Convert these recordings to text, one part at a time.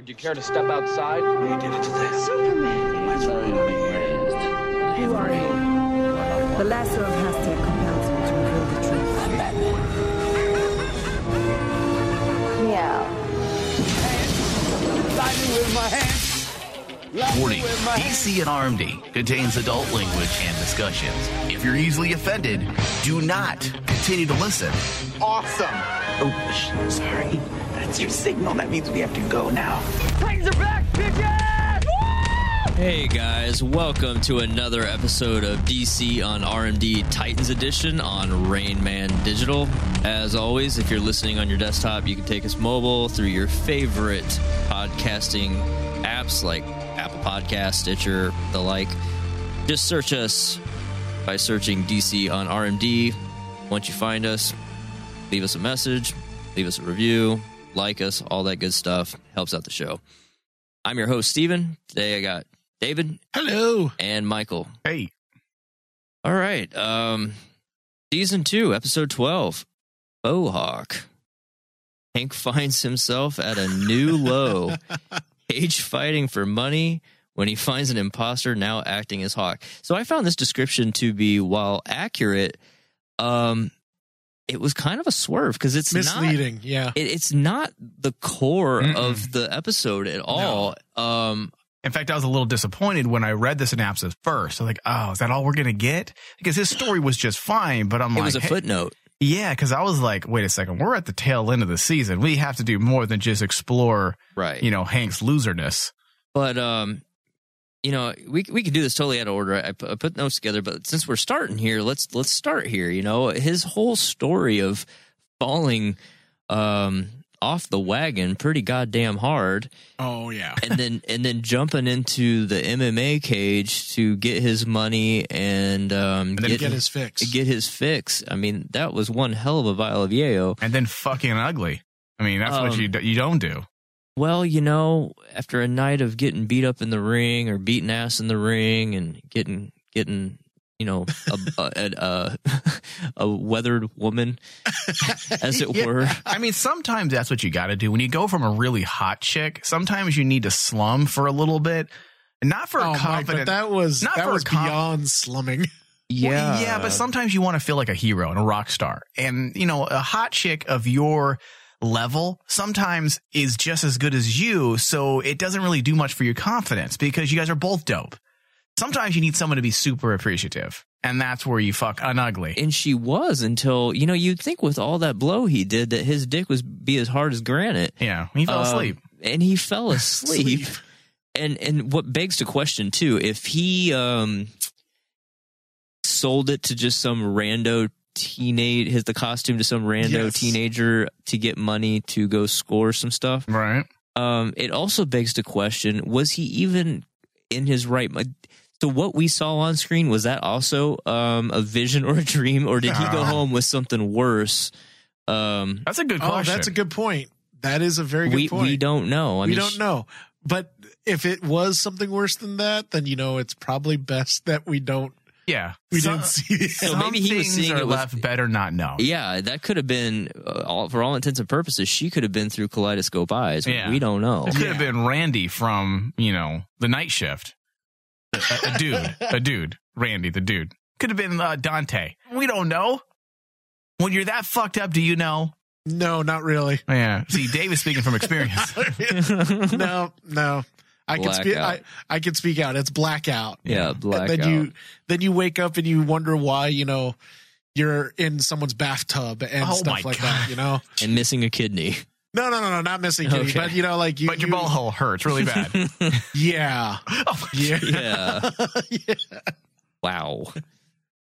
Would you care to step outside? You did it today. to this. Superman, who are you? The Lasso of Hestia compels me to reveal the truth. I'm Batman. Meow. Lightning with my hands. Warning with my hands. DC and RMD contains adult language and discussions. If you're easily offended, do not continue to listen. Awesome. Oh, sh- sorry. That's your signal. That means we have to go now. Titans are back, bitches! Hey guys, welcome to another episode of DC on RMD Titans Edition on Rain Man Digital. As always, if you're listening on your desktop, you can take us mobile through your favorite podcasting apps like Apple Podcast, Stitcher, the like. Just search us by searching DC on RMD. Once you find us, leave us a message, leave us a review, like us, all that good stuff. Helps out the show. I'm your host, Steven. Today I got David Hello. and Michael. Hey. All right. Um season two, episode twelve. Faux-Hawk. Hank finds himself at a new low. Cage fighting for money when he finds an imposter now acting as Hawk. So I found this description to be, while accurate, um, it was kind of a swerve because it's not Misleading. yeah. it, it's not the core Mm-mm. of the episode at all. Um, In fact, I was a little disappointed when I read the synopsis first. I was like, oh, is that all we're going to get? Because his story was just fine, but I'm it like, was a hey- footnote. yeah, because I was like, wait a second, we're at the tail end of the season. We have to do more than just explore, Right. you know, Hank's loserness. but um you know we we can do this totally out of order I put, I put notes together but since we're starting here let's let's start here you know his whole story of falling um off the wagon pretty goddamn hard Oh yeah. and then and then jumping into the MMA cage to get his money and um then Get his fix. get his fix I mean that was one hell of a vial of yayo And then fucking ugly. I mean, that's what Um, you you don't do. Well, you know, after a night of getting beat up in the ring or beating ass in the ring and getting getting you know a a, a, a weathered woman, as it Yeah. were. I mean, sometimes that's what you got to do. When you go from a really hot chick, sometimes you need to slum for a little bit. Not for oh, a Mike, confident. but that was not that for was com- beyond slumming. Yeah, Well, yeah, but sometimes you want to feel like a hero and a rock star. And, you know, a hot chick of your level sometimes is just as good as you. So it doesn't really do much for your confidence because you guys are both dope. Sometimes you need someone to be super appreciative. And that's where you fuck an ugly. and she was until you know you'd think with all that blow he did that his dick was be as hard as granite. Yeah. He fell Um, asleep. and he fell asleep. and and what begs to question too if he um sold it to just some rando teenage his the costume to some rando Yes. teenager to get money to go score some stuff Right. um it also begs the question was he even in his right mind so what we saw on screen was that also um a vision or a dream or did he go home with something worse um That's a good Oh, that's a good point. That is a very good we point. we don't know I we mean, don't know. But if it was something worse than that, then you know it's probably best that we don't yeah. we Some- didn't see it. So maybe he was seeing are it with- left better not known. Yeah, that could have been, uh, all, for all intents and purposes, she could have been through kaleidoscope eyes. Yeah. We don't know. It could have been Randy from, you know, the night shift. A, a dude. A dude. Randy, the dude. Could have been uh, Dante. We don't know. When you're that fucked up, do you know? No, not really. Yeah. See, Dave is speaking from experience. no, no. I can speak. I, I can speak out. It's blackout. Yeah, And blackout. then you then you wake up and you wonder why you know you're in someone's bathtub and Oh stuff like God. that. You know, and missing a kidney. no, no, no, no, not missing kitty, Okay. but you know, like you, but your you- ball hole hurts really bad. Yeah, oh, yeah, Yeah. yeah. Wow.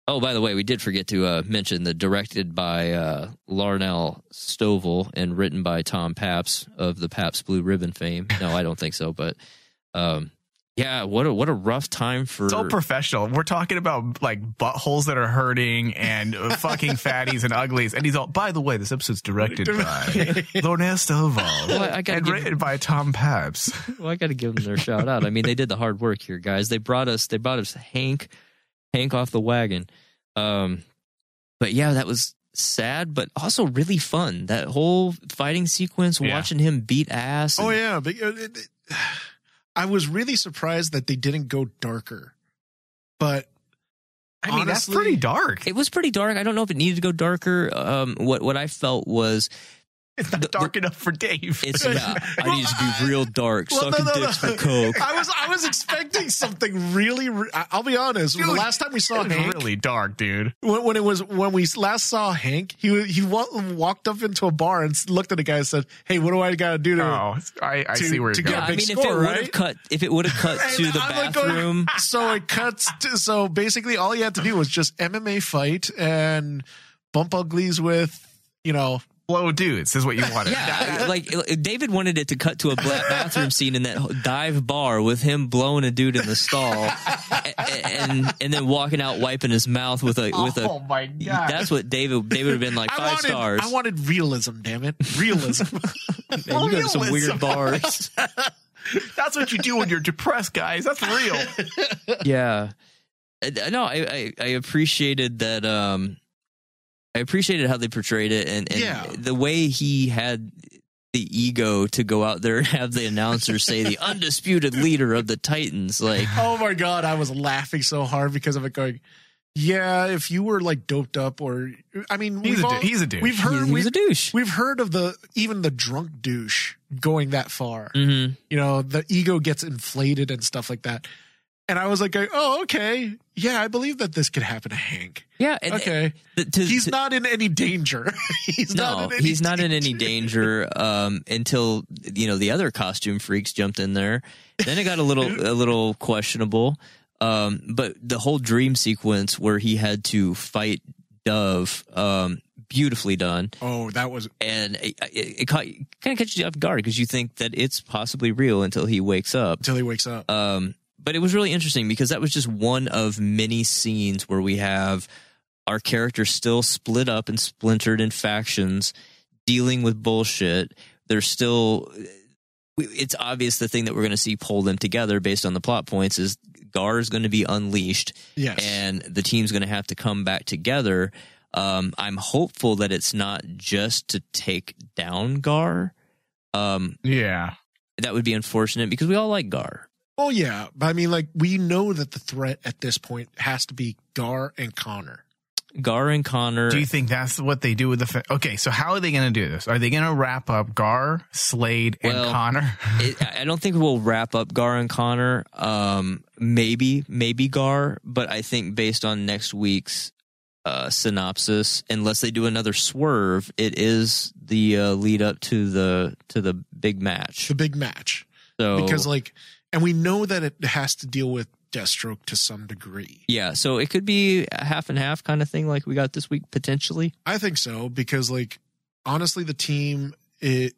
Oh, by the way, we did forget to uh, mention the directed by uh, Larnell Stovall and written by Tom Pabst of the Pabst Blue Ribbon fame. No, I don't think so, but um, yeah, what a what a rough time for so professional. We're talking about like buttholes that are hurting and uh, fucking fatties and uglies. And he's all, by the way, this episode's directed by Lorna Stovall Well, I gotta and give- written by Tom Pabst. Well, I got to give them their shout out. I mean, they did the hard work here, guys. They brought us, they brought us Hank, Hank off the wagon. Um, but yeah, that was sad, but also really fun. That whole fighting sequence, Yeah. watching him beat ass. Oh yeah, but uh, it, it- I was really surprised that they didn't go darker. But I mean, that's pretty dark. It was pretty dark. I don't know if it needed to go darker. Um, what what I felt was It's not dark enough for Dave. it's not. I need to be real dark. Well, sucking no, no, dicks no. for coke. I was I was expecting something really. re- I- I'll be honest. the last time we saw It's Hank, really dark, dude. when, when it was when we last saw Hank, he he walked up into a bar and looked at a guy and said, "Hey, what do I got to do to?" Oh, I, I To- see where to you're going. a I big mean, if it score, would have cut, if it would have cut to the I'm like going- bathroom, so it cuts. To, so basically, all he had to do was just MMA fight and bump uglies with you know. Blow dudes is what you wanted. Yeah, like David wanted it to cut to a bathroom scene in that dive bar with him blowing a dude in the stall, a- and and then walking out wiping his mouth with a with a. oh my god. That's what David David would have been like I five wanted, stars. I wanted realism. Damn it, realism. Man, you got some weird bars. That's what you do when you're depressed, guys. That's real. yeah Uh, no I, I i appreciated that um i appreciated how they portrayed it and, and Yeah. the way he had the ego to go out there and have the announcer say the undisputed leader of the titans like oh my god, I was laughing so hard because of it. Going, yeah, if you were like doped up, or I mean, He's a all- du- he's a douche. We've heard he, he we've, a douche we've heard of the even the drunk douche going that far. hmm You know, the ego gets inflated and stuff like that. And I was like, oh, okay, yeah, I believe that this could happen to Hank. yeah and, Okay, and to- he's to- not in any danger. he's no, not in any he's not in any danger um, until you know the other costume freaks jumped in there. Then it got a little a little questionable. Um, but the whole dream sequence where he had to fight Dove, um, beautifully done, Oh, that was and it, it, it caught, kind of catches you off guard because you think that it's possibly real until he wakes up. until he wakes up. Um, but it was really interesting because that was just one of many scenes where we have our characters still split up and splintered in factions, dealing with bullshit. They're still. It's obvious the thing that we're going to see pull them together based on the plot points is Gar is going to be unleashed, yes, and the team's going to have to come back together. Um, I'm hopeful that it's not just to take down Gar. Um, Yeah. that would be unfortunate because we all like Gar. Oh yeah, but I mean, like we know that the threat at this point has to be Gar and Connor. Gar and Connor. Do you think that's what they do with the? Fa- okay, so how are they going to do this? Are they going to wrap up Gar, Slade, and Well, Connor? it, I don't think we'll wrap up Gar and Connor. Um, maybe, maybe Gar, but I think based on next week's uh, synopsis, unless they do another swerve, it is the uh, lead up to the to the big match. The big match, So because like, and we know that it has to deal with Deathstroke to some degree. yeah, so it could be a half and half kind of thing, like we got this week potentially. I think so because like honestly the team it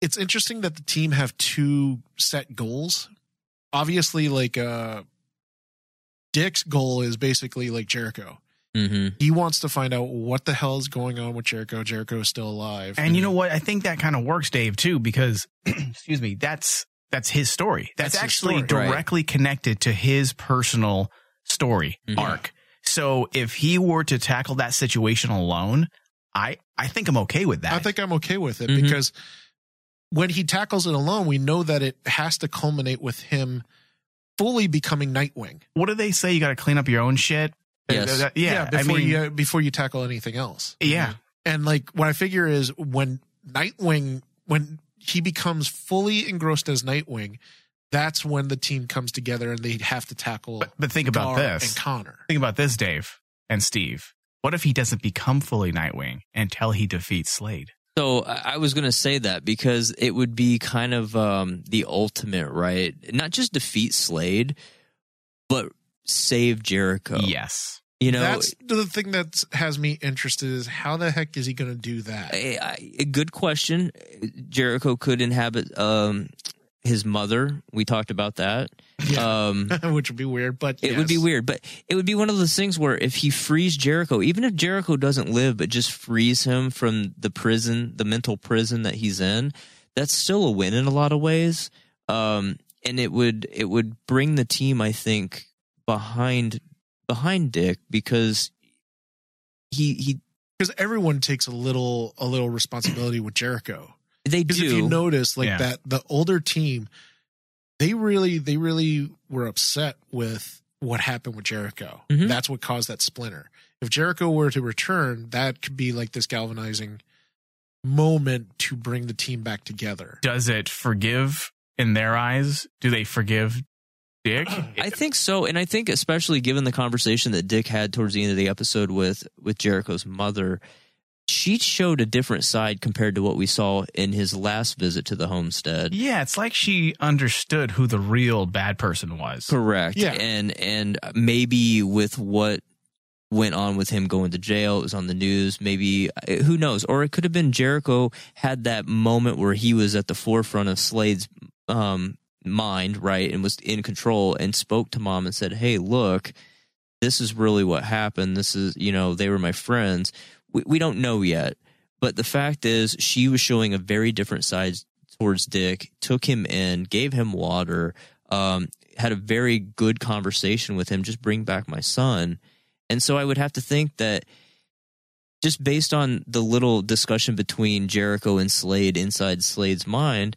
it's interesting that the team have two set goals. Obviously like uh Dick's goal is basically like Jericho. hmm He wants to find out what the hell is going on with Jericho. Jericho is still alive. And you know what? I think that kind of works, Dave, too, because excuse me, that's that's his story. That's, That's actually story. Right. directly connected to his personal story Mhm. arc. So if he were to tackle that situation alone, I I think I'm okay with that. I think I'm okay with it Mhm. because when he tackles it alone, we know that it has to culminate with him fully becoming Nightwing. what do they say? You got to clean up your own shit. Yes. Uh, yeah. I mean, you before you tackle anything else. yeah. And like what I figure is when Nightwing when he becomes fully engrossed as Nightwing, that's when the team comes together and they have to tackle But, but think about this. and Connor. Think about this, Dave and Steve. What if he doesn't become fully Nightwing until he defeats Slade? So I I was going to say that because it would be kind of um, the ultimate, right? Not just defeat Slade, but save Jericho. Yes. You know, that's the thing that has me interested is how the heck is he going to do that? a, a- good question. Jericho could inhabit um, his mother. We talked about that. Um, Which would be weird, but It would be weird, but it would be one of those things where if he frees Jericho, even if Jericho doesn't live, but just frees him from the prison, the mental prison that he's in, that's still a win in a lot of ways. Um, and it would it would bring the team, I think, behind behind Dick because he he because everyone takes a little a little responsibility with Jericho. They Because if do. you notice, like Yeah. that, the older team, they really they really were upset with what happened with Jericho. Mhm. That's what caused that splinter. If Jericho were to return, that could be like this galvanizing moment to bring the team back together. Does it forgive in their eyes? Do they forgive Dick? I think so, and I think especially given the conversation that Dick had towards the end of the episode with with Jericho's mother, she showed a different side compared to what we saw in his last visit to the homestead. yeah, it's like she understood who the real bad person was. Correct. Yeah. And and maybe with what went on with him going to jail, it was on the news. Maybe who knows? Or it could have been Jericho had that moment where he was at the forefront of Slade's um, mind, right, and was in control, and spoke to mom and said, "Hey, look, this is really what happened. This is you know they were my friends. We we don't know yet." But the fact is, she was showing a very different side towards Dick, took him in, gave him water, um, had a very good conversation with him, just bring back my son. And so I would have to think that just based on the little discussion between Jericho and Slade inside Slade's mind,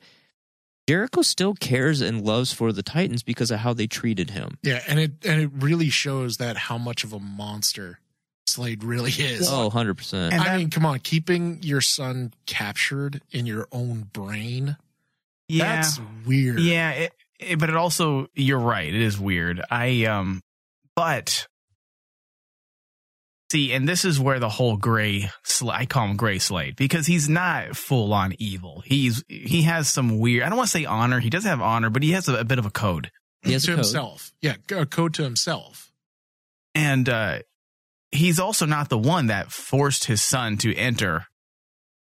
Jericho still cares and loves for the Titans because of how they treated him. Yeah, and it and it really shows that how much of a monster Slade really is. Oh, 100%. And I mean, come on, keeping your son captured in your own brain. Yeah, That's weird. yeah, it, it- but it also you're right. It is weird. I um, but see, and this is where the whole gray, I call him Gray Slade because he's not full on evil. He's he has some weird. I don't want to say honor. He does have honor, but he has a, a bit of a code. He has to a code. himself. Yeah, a code to himself. and uh, he's also not the one that forced his son to enter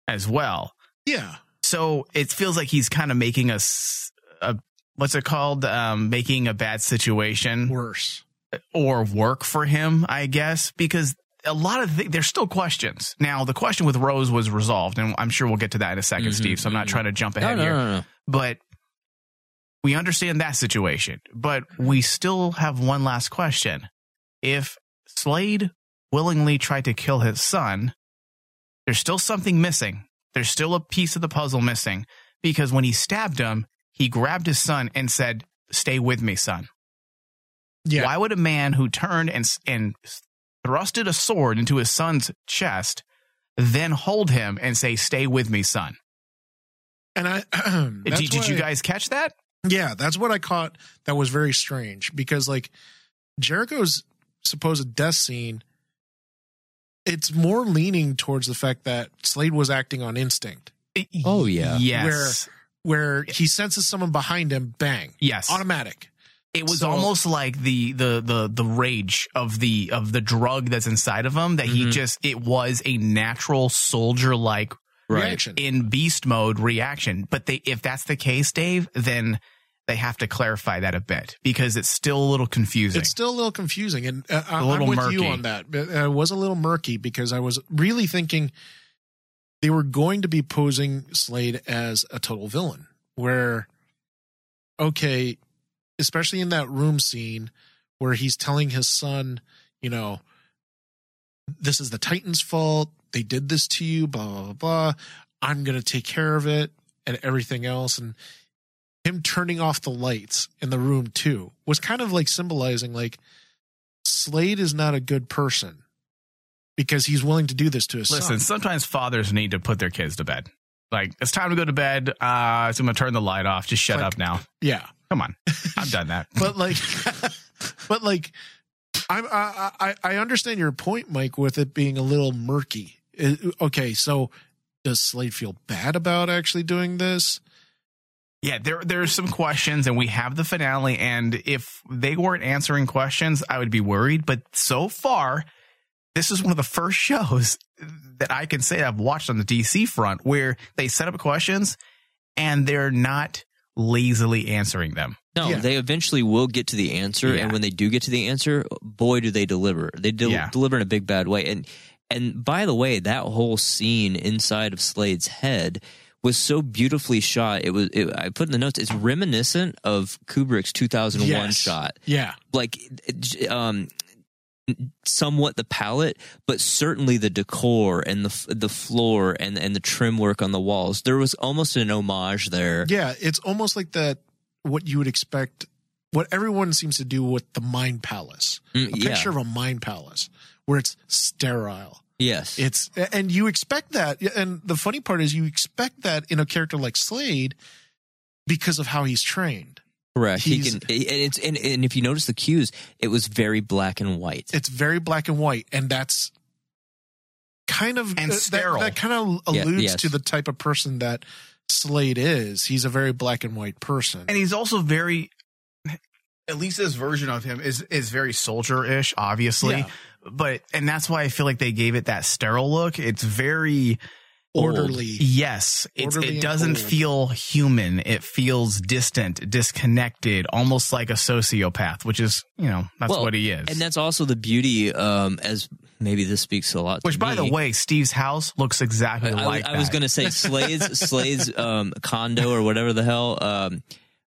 as well. Yeah. So it feels like he's kind of making us a what's it called? Um, making a bad situation Worse. or work for him, I guess, because a lot of th- there's still questions. Now the question with Rose was resolved, and I'm sure we'll get to that in a 2nd Mhm, Steve. So I'm not mhm. trying to jump ahead no, here, no, no. but we understand that situation. But we still have one last question: If Slade willingly tried to kill his son, there's still something missing. There's still a piece of the puzzle missing because when he stabbed him, he grabbed his son and said, "Stay with me, son." Yeah. Why would a man who turned and and thrusted a sword into his son's chest then hold him and say, "Stay with me, son"? And I that's Did, did you guys catch that? Yeah, that's what I caught. That was very strange because like Jericho's supposed death scene, it's more leaning towards the fact that Slade was acting on instinct, Oh, yeah. Yes. Where, where he senses someone behind him, bang, yes. automatic. It was So- almost like the the the the rage of the of the drug that's inside of him that he Mhm. just it was a natural soldier like Reaction. in beast mode reaction. But they if that's the case, Dave, then they have to clarify that a bit because it's still a little confusing. It's still a little confusing, and uh, I- A little I'm with murky. you on that. But it was a little murky because I was really thinking they were going to be posing Slade as a total villain. Where, okay, especially in that room scene where he's telling his son, you know, this is the Titans' fault. They did this to you. Blah blah blah. blah. I'm gonna take care of it and everything else, and him turning off the lights in the room too was kind of like symbolizing like Slade is not a good person because he's willing to do this to his Listen, son. sometimes fathers need to put their kids to bed. Like it's time to go to bed. Uh, so I'm gonna turn the light off. Just shut Like- up now. Yeah, Come on, I've done that. but like, but like, I'm I, I I understand your point, Mike, with it being a little murky. It- okay, so does Slade feel bad about actually doing this? Yeah, there there's some questions, and we have the finale. And if they weren't answering questions, I would be worried. But so far, this is one of the first shows that I can say I've watched on the DC front where they set up questions and they're not lazily answering them. No, Yeah. they eventually will get to the answer, Yeah. and when they do get to the answer, boy, do they deliver! They del- Yeah. deliver in a big bad way. And and by the way, that whole scene inside of Slade's head was so beautifully shot. It was. It, I put in the notes. It's reminiscent of Kubrick's 2001 Yes. shot. Yeah, Like, um, somewhat the palette, but certainly the decor and the the floor and and the trim work on the walls. There was almost an homage there. Yeah, it's almost like that. What you would expect, what everyone seems to do with the mind palace, Mm, a yeah. picture of a mind palace where it's sterile. Yes. It's and you expect that, and the funny part is you expect that in a character like Slade because of how he's trained. Correct. He can, and it's and, and if you notice the cues, it was very black and white. It's very black and white, and that's kind of And uh, that- sterile. That, kind of Yeah, alludes yes. to the type of person that Slade is. He's a very black and white person. and he's also very at least this version of him is is very soldier-ish obviously Yeah. but and that's why i feel like they gave it that sterile look it's very Orderly. yes it's, Orderly it doesn't cold. feel human it feels distant disconnected almost like a sociopath which is you know that's Well, what he is And that's also the beauty, um, as maybe this speaks a lot. which to by the way steve's house looks exactly I, like I was going to say Slade's Slade's um, condo or whatever the hell. Um,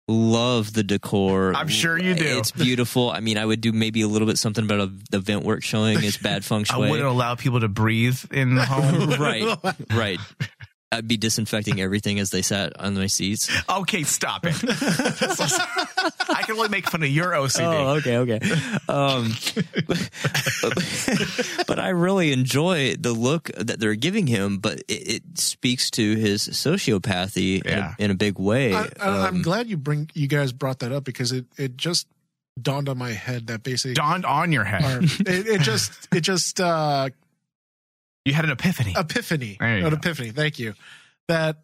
love the decor. I'm sure you do. It's beautiful. I mean, I would do maybe a little bit something about a, the vent work showing it's bad feng i wouldn't allow people to breathe in the home right, right. I'd be disinfecting everything as they sat on my seats. okay stop it i can only make fun of your ocd Oh, okay, okay. Um, but I really enjoy the look that they're giving him, but it, it speaks to his sociopathy Yeah. in, a, in a big way. I, I, I'm Um, glad you bring you guys brought that up because it it just dawned on my head that basically dawned on your head or it, it just it just uh you had an epiphany epiphany an go. epiphany thank you that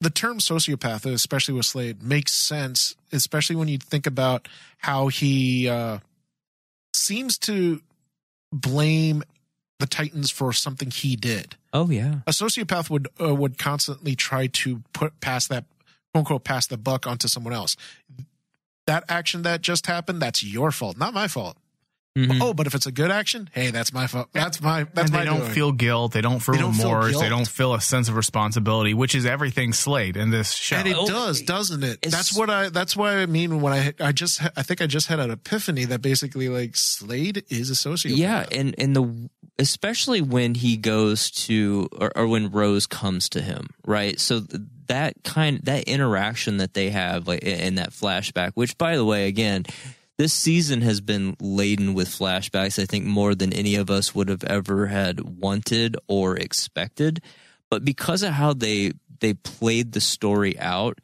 the term sociopath especially with slade makes sense especially when you think about how he uh seems to blame the titans for something he did oh yeah, a sociopath would uh, would constantly try to put pass that quote unquote pass the buck onto someone else. That action that just happened, that's your fault, not my fault. Mhm. Oh, but if it's a good action, hey, that's my fault. That's my that's and my they don't doing. feel guilt they don't feel They don't feel remorse they don't feel a sense of responsibility which is everything slade in this show and it Oh, does, doesn't it? it's- That's what I. That's what I mean when I. I just. I think I just had an epiphany that basically like Slade is a sociopath. yeah, and and the especially when he goes to or, or when Rose comes to him, right? So that kind that interaction that they have like in that flashback, which by the way, again. This season has been laden with flashbacks, I think more than any of us would have ever had wanted or expected. But because of how they they played the story out,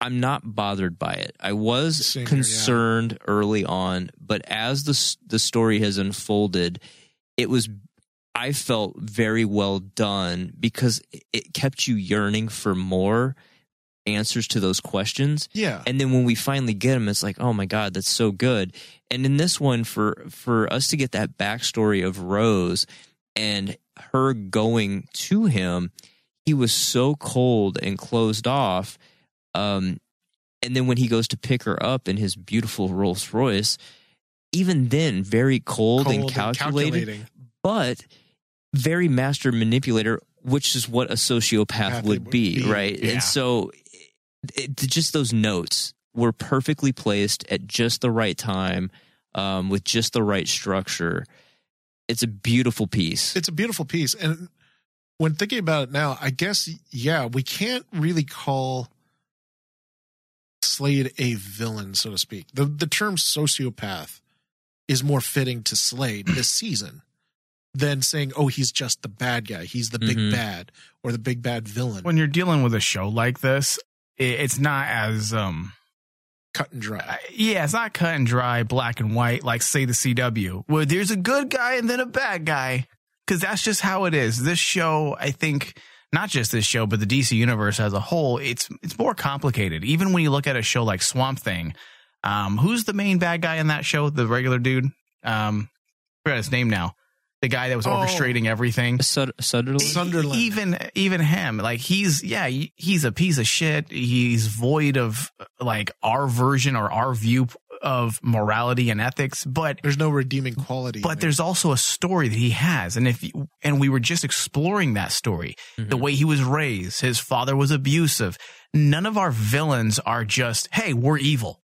I'm not bothered by it. I was Same here, yeah. concerned early on, but as the the story has unfolded, it was I felt very well done because it kept you yearning for more answers to those questions. yeah. And then when we finally get them, it's like, oh my god, that's so good. And in this one, for for us to get that backstory of Rose and her going to him, he was so cold and closed off. Um, and then when he goes to pick her up in his beautiful Rolls Royce, even then, very cold, Cold and and calculated, calculating. but very master manipulator, which is what a sociopath Path would would be, be, right? yeah. And so, it, just those notes were perfectly placed at just the right time, um, with just the right structure. It's a beautiful piece. it's a beautiful piece and when thinking about it now i guess yeah we can't really call slade a villain so to speak the the term sociopath is more fitting to slade this season than saying oh he's just the bad guy he's the big Mhm. bad or the big bad villain when you're dealing with a show like this i- it's not as um cut and dry. Yeah it's not cut and dry black and white like say the cw where there's a good guy and then a bad guy. Because that's just how it is. This show i think not just this show but the dc universe as a whole it's it's more complicated. Even when you look at a show like swamp thing um who's the main bad guy in that show? The regular dude? Um I forgot his name now the guy that was Oh. orchestrating everything. Sud- Sutherland? Sunderland. even even him like he's yeah he's a piece of shit. He's void of like our version or our view of morality and ethics but there's no redeeming quality but there's also a story that he has. And if you, and we were just exploring that story the mm-hmm. way he was raised his father was abusive. None of our villains are just hey we're evil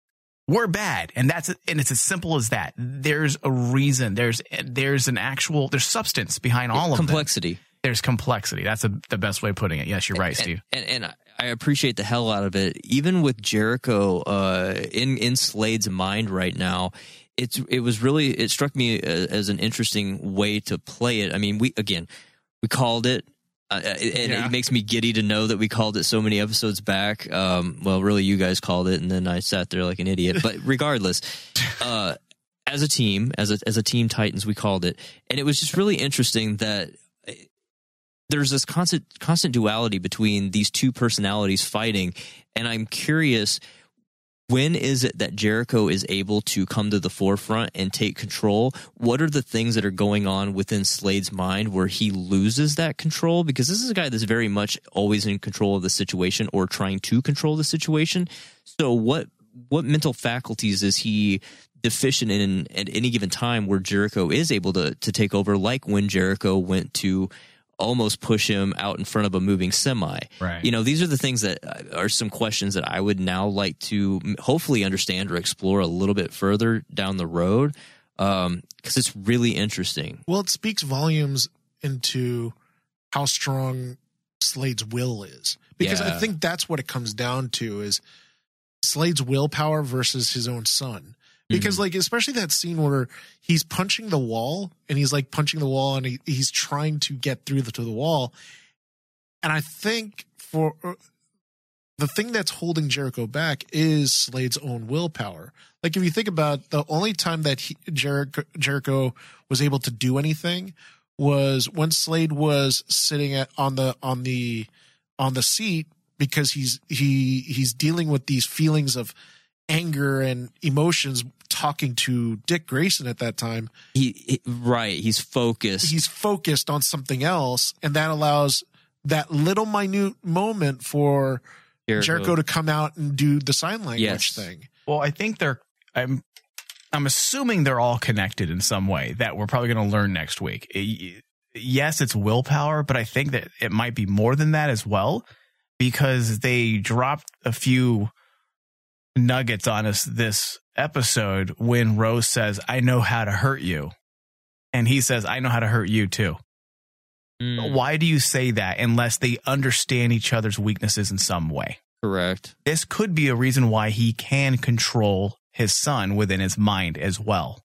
we're bad and that's and it's as simple as that there's a reason there's there's an actual there's substance behind all of them. complexity. there's complexity that's a, the best way of putting it yes you're right steve And, and, and I appreciate the hell out of it. Even with Jericho uh, in in Slade's mind right now, it's it was really it struck me a- as an interesting way to play it. I mean, we again we called it. Uh, and Yeah. it makes me giddy to know that we called it so many episodes back. Um, well, really, you guys called it, and then I sat there like an idiot. But regardless, uh, as a team, as a as a team Titans, we called it, and it was just really interesting that there's this constant constant duality between these two personalities fighting and i'm curious when is it that jericho is able to come to the forefront and take control? What are the things that are going on within slade's mind where he loses that control? Because this is a guy that's very much always in control of the situation or trying to control the situation. So what what mental faculties is he deficient in at any given time where Jericho is able to to take over like when Jericho went to almost push him out in front of a moving semi. Right. You know, these are the things that uh, are some questions that I would now like to hopefully understand or explore a little bit further down the road um cuz it's really interesting. Well, it speaks volumes into how strong Slade's will is. Because I think that's what it comes down to is Slade's willpower versus his own son. Because like especially that scene where he's punching the wall and he's like punching the wall and he, he's trying to get through the, to the wall. And I think for uh, the thing that's holding Jericho back is Slade's own willpower. Like if you think about the only time that he, Jericho, Jericho was able to do anything was when Slade was sitting at on the on the on the seat because he's he he's dealing with these feelings of anger and emotions talking to Dick Grayson at that time He, he right, he's focused. he's focused on something else and that allows that little minute moment for Jericho, to come out and do the sign language Yes. thing. Well, I think they're. I'm. I'm assuming they're all connected in some way that we're probably going to learn next week. Y- Yes, it's willpower, but I think that it might be more than that as well because they dropped a few nuggets on us this episode when Rose says, "I know how to hurt you," and he says, "I know how to hurt you too." Mm, Why do you say that unless they understand each other's weaknesses in some way? correct. this could be a reason why he can control his son within his mind as well.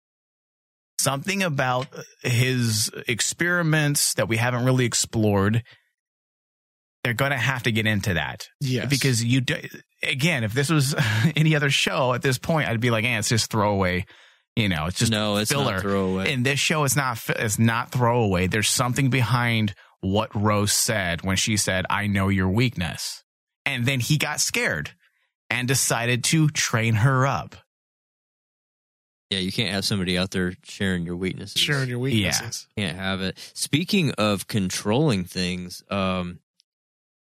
Something about his experiments that we haven't really explored. They're going to have to get into that Yes. because you, do, again, if this was any other show at this point, I'd be like, eh, it's just throwaway. You know, it's just no, it's filler. not throwaway. In this show, it's not fi- it's not throwaway. There's something behind what Rose said when she said, "I know your weakness," and then he got scared and decided to train her up. yeah, you can't have somebody out there sharing your weaknesses. sharing your weaknesses. Can't have it. Speaking of controlling things, um,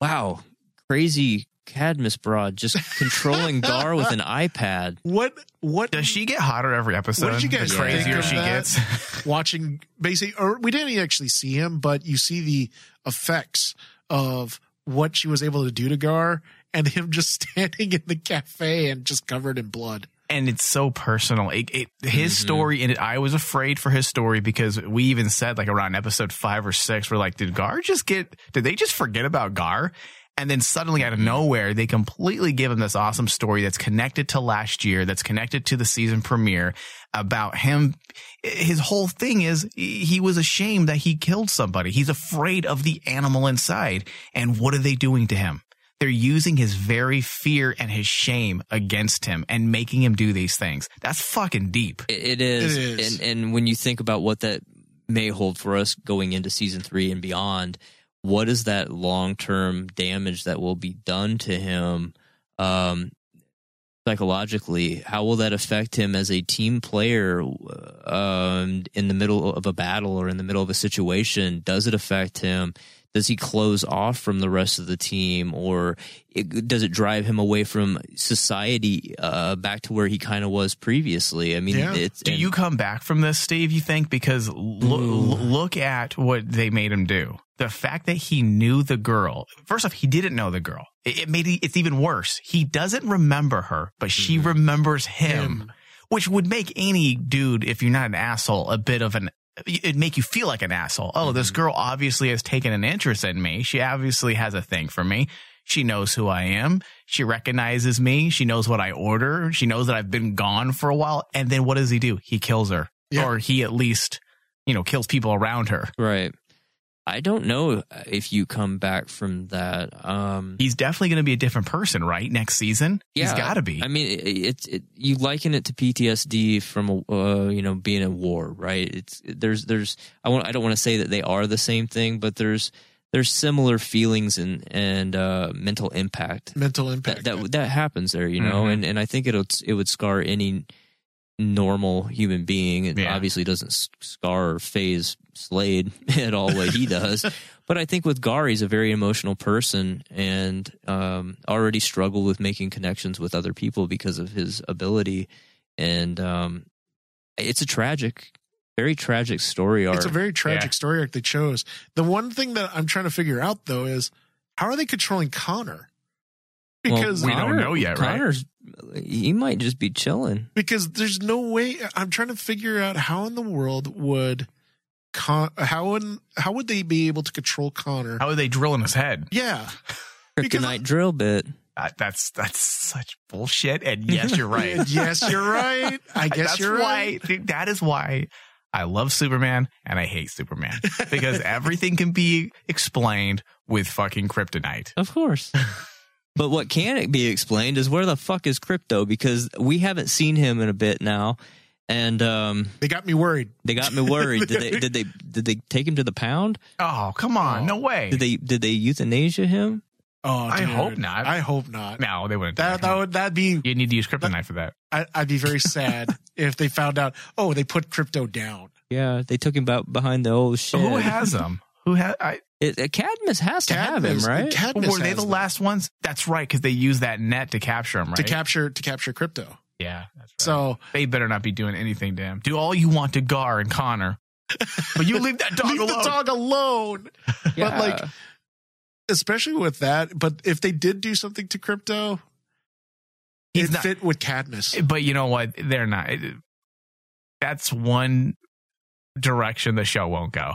wow, crazy Cadmus broad just controlling Gar with an iPad. What what Does she get hotter every episode? What did you guys the think crazier of she that? gets? watching basically or we didn't actually see him, but you see the effects of what she was able to do to Gar and him just standing in the cafe and just covered in blood. and it's so personal. It, it, his Mhm. story, and it, I was afraid for his story because we even said like around episode five or six, we're like, did Gar just get? Did they just forget about Gar? And then suddenly out of mm-hmm. nowhere, they completely give him this awesome story that's connected to last year, that's connected to the season premiere about him. His whole thing is he was ashamed that he killed somebody. He's afraid of the animal inside. And what are they doing to him? They're using his very fear and his shame against him and making him do these things. That's fucking deep. It, it is. It is. And and when you think about what that may hold for us going into season three and beyond, what is that long term damage that will be done to him um, psychologically? How will that affect him as a team player um, in the middle of a battle or in the middle of a situation? Does it affect him? Does he close off from the rest of the team or it, does it drive him away from society uh, back to where he kind of was previously? I mean, Yeah. it's Do and- you come back from this, Steve? You think because lo- lo- look at what they made him do. The fact that he knew the girl. First off, he didn't know the girl. It, it made it, it's even worse. He doesn't remember her, but she remembers him, Him. which would make any dude, if you're not an asshole, a bit of an. It'd make you feel like an asshole. Oh, this mm-hmm. girl obviously has taken an interest in me. She obviously has a thing for me. She knows who I am. She recognizes me. She knows what I order. She knows that I've been gone for a while. And then what does he do? He kills her. Yeah. Or he at least, you know, kills people around her. right? I don't know if you come back from that. Um, He's definitely going to be a different person, right? Next season. he's got to be. I mean, it's it, you liken it to PTSD from uh, you know being in war, right? It's there's there's I want I don't want to say that they are the same thing, but there's there's similar feelings and and uh, mental impact Mental that impact. that that happens there, you know, Mhm. and and I think it'll it would scar any normal human being. It Yeah. obviously doesn't scar or phase Slade at all what he does. But I think with Gar, he's a very emotional person and um, already struggled with making connections with other people because of his ability. And um, it's a tragic, very tragic story arc. it's a very tragic Yeah. story arc they chose. The one thing that I'm trying to figure out though is how are they controlling Connor? Well, Because we don't know yet, right? Connor's, he might just be chilling. because there's no way I'm trying to figure out how in the world would Con how in how would they be able to control Connor? How would they drill in his head? yeah. Because- Kryptonite drill bit. That, that's that's such bullshit. And yes, you're right. yes, you're right. I guess That's you're why, right. dude, That is why I love Superman and I hate Superman because everything can be explained with fucking kryptonite. Of course. but what can it be explained is where the fuck is Krypto? Because we haven't seen him in a bit now, and um, They got me worried. they got me worried. did they? Did they? Did they take him to the pound? Oh, come on. Oh. No way. Did they? Did they euthanasia him? Oh, I hope not. I hope not. no, they wouldn't. That that would that'd be you need to use kryptonite for that. I, I'd be very sad if they found out. Oh, they put Krypto down. Yeah, they took him out behind the old shit. Who has them? Who has? I, it? uh, Cadmus has to have him, right? Cadmus were they the them last ones? That's right, because they used that net to capture him, right? to capture to capture Krypto. Yeah, that's right. So they better not be doing anything to him. Do all you want to Gar and Connor, but you leave that dog leave alone. the dog alone. Yeah. But like, especially with that. But if they did do something to Krypto, He's it not- fit with Cadmus. But you know what? They're not. That's one direction the show won't go.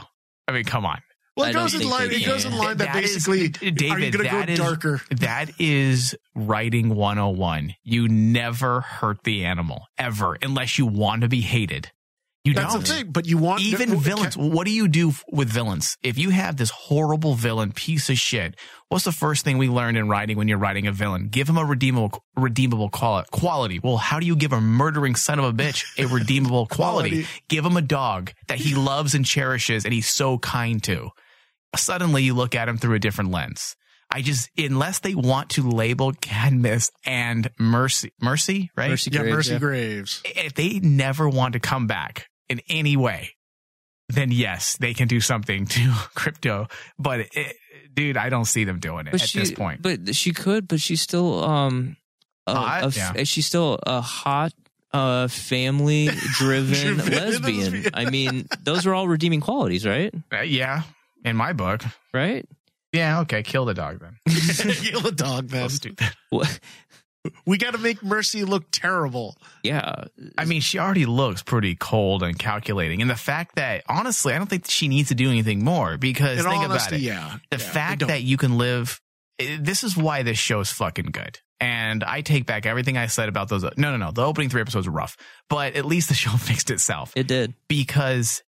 I mean, come on. Well, it goes in line. It goes in line that, That is- basically, David, are you going to go is- darker? That is writing 101. You never hurt the animal ever unless you want to be hated. You That's don't. the thing. But you want Even well, villains. Ca- What do you do with villains? If you have this horrible villain, piece of shit, what's the first thing we learned in writing when you're writing a villain? Give him a redeemable, redeemable quality. Well, how do you give a murdering son of a bitch a redeemable quality? Quality. Give him a dog that he loves and cherishes and he's so kind to. Suddenly you look at him through a different lens. I just, unless they want to label Cadmus and Mercy, Mercy, right? Mercy yeah, Graves, Mercy yeah. Graves. if they never want to come back in any way, then yes, they can do something to Krypto. But it, dude, I don't see them doing it But at she, this point. But she could, but she's still um a, Hot? a f- Yeah. she's still a hot uh family driven Driven lesbian. lesbian. I mean, those are all redeeming qualities, right? Uh, yeah, in my book. Right? Yeah, okay, kill the dog then. Kill the dog, then. So stupid. What? We got to make Mercy look terrible. Yeah. I mean, she already looks pretty cold and calculating, and the fact that honestly, I don't think she needs to do anything more because In think all about it. yeah. the Yeah, fact that you can live eh, this is why this show's fucking good and i take back everything i said about those no no no the opening three episodes were rough but at least the show fixed itself It did. because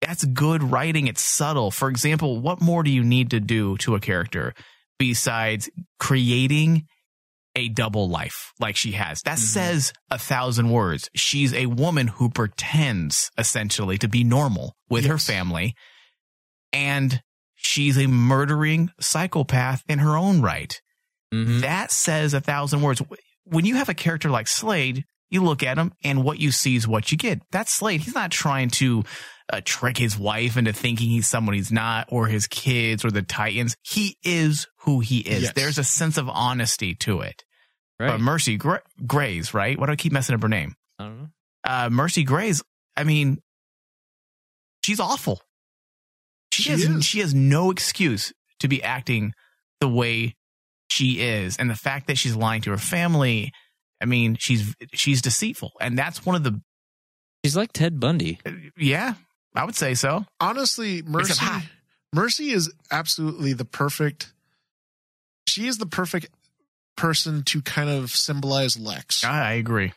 that's good writing. It's subtle. For example what more do you need to do to a character besides creating a double life like she has? That says a thousand words. She's a woman who pretends essentially to be normal with her family and she's a murdering psychopath in her own right. Mhm. that says a thousand words. When you have a character like slade You look at him, and what you see is what you get. That's Slade. He's not trying to uh, trick his wife into thinking he's someone he's not, or his kids, or the Titans. He is who he is. Yes. There's a sense of honesty to it. Right. But Mercy Gra- Grays, right? Why do I keep messing up her name? I don't know. Uh, Mercy Grays. I mean, she's awful. She, She has is. she has no excuse to be acting the way she is, and the fact that she's lying to her family. I mean, she's she's deceitful, and that's one of the She's like Ted Bundy. Uh, yeah, I would say so. honestly, Mercy Except. Mercy is absolutely the perfect. She is the perfect person to kind of symbolize Lex. I, I agree.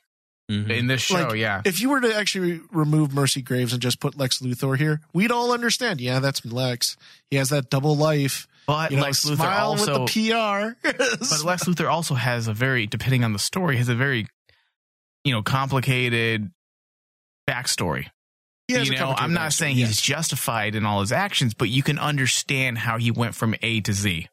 Mhm. In this show, Like, yeah, If you were to actually remove Mercy Graves and just put Lex Luthor here, we'd all understand. Yeah, that's Lex. He has that double life. but You know, Lex Luthor also, with the PR. but Lex Luthor also has a very, depending on the story, has a very, you know, complicated backstory. He you know, I'm not backstory, saying he's yes. justified in all his actions, but you can understand how he went from A to Z.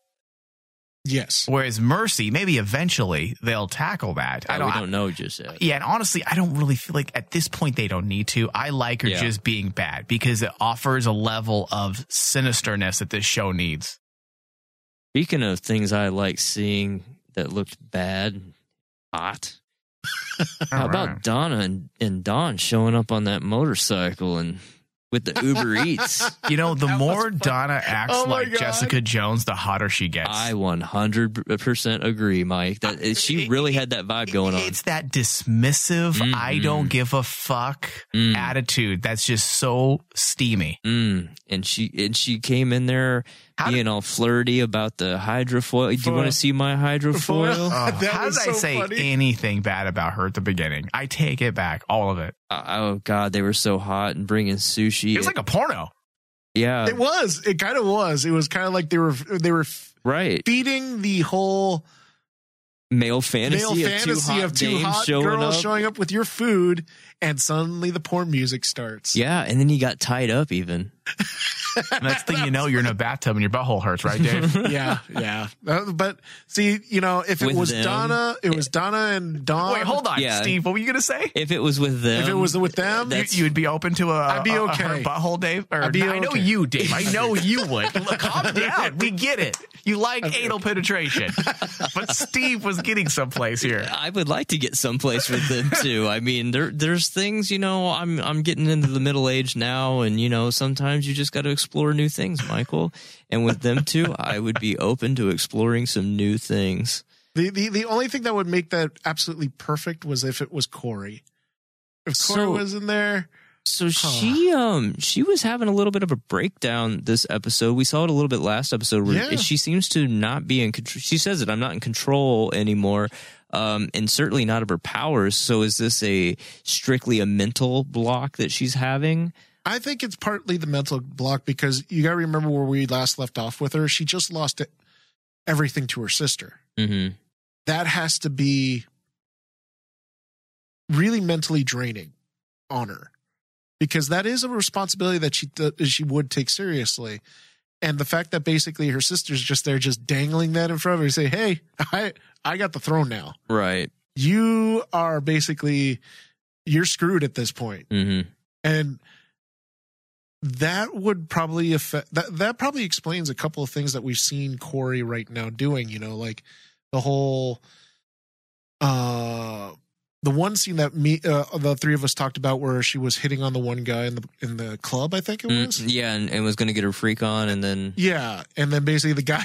yes. Whereas Mercy, maybe eventually they'll tackle that. I Uh, don't, we don't know just yet. yeah, and honestly, I don't really feel like at this point they don't need to. I like her Yeah. just being bad because it offers a level of sinisterness that this show needs. Speaking of things I like seeing that looked bad, hot. How about right. Donna and, and Dawn showing up on that motorcycle and with the Uber Eats? You know, the more. Donna acts Oh like God. Jessica Jones, the hotter she gets. I 100% agree, Mike. That she really had that vibe going on. It's that dismissive, I Mhm. don't give a fuck Mm. attitude that's just so steamy. Mm. And she and she came in there How being all flirty about the hydrofoil. Do you want to see my hydrofoil? Foil. Oh, how did was I say funny. anything bad about her at the beginning? I take it back, all of it. Uh, oh God, they were so hot and bringing sushi. It was like a porno. yeah, It was. It kind of was. It was kind of like they were they were right. feeding the whole Male fantasy, male of, two hot of two hot showing girls up. showing up with your food, and suddenly the porn music starts. Yeah, and then he got tied up even. Next thing you know, you're in a bathtub and your butthole hurts, right, Dave? yeah, yeah. Uh, but see, you know, if it With was them? Donna, it was Donna and Dawn. Wait, hold on, Yeah. Steve. What were you gonna say? If it was with them, If it was with them, You, that's- you would be open to a, I'd be a- a okay. her butthole, Dave. Or, I'd be I know okay. you, Dave. I know you would. Look, calm down. We get it. You like anal penetration, but Steve was getting someplace here. I would like to get someplace with them too. I mean, there there's things, you know, I'm I'm getting into the middle age now and you know, sometimes you just got to explore new things, Michael. And with them too, I would be open to exploring some new things. the, the the only thing that would make that absolutely perfect was if it was Kory. If Kory So- was in there, So she um she was having a little bit of a breakdown this episode. We saw it a little bit last episode where Yeah. she seems to not be in control. She says it, I'm not in control anymore. Um, and certainly not of her powers. So is this a strictly a mental block that she's having? I think it's partly the mental block because you got to remember where we last left off with her. She just lost it, everything to her sister. Mm-hmm. That has to be really mentally draining on her because that is a responsibility that she she would take seriously. And the fact that basically her sister's just there, just dangling that in front of her, say, "Hey, I I got the throne now. Right. You are basically you're screwed at this point." Mm-hmm. and that would probably affect that that probably explains a couple of things that we've seen Kory right now doing, you know, like the whole uh the one scene that me uh, the three of us talked about where she was hitting on the one guy in the in the club, I think it was. Mm, yeah, and, and was going to get her freak on, and then Yeah, and then basically the guy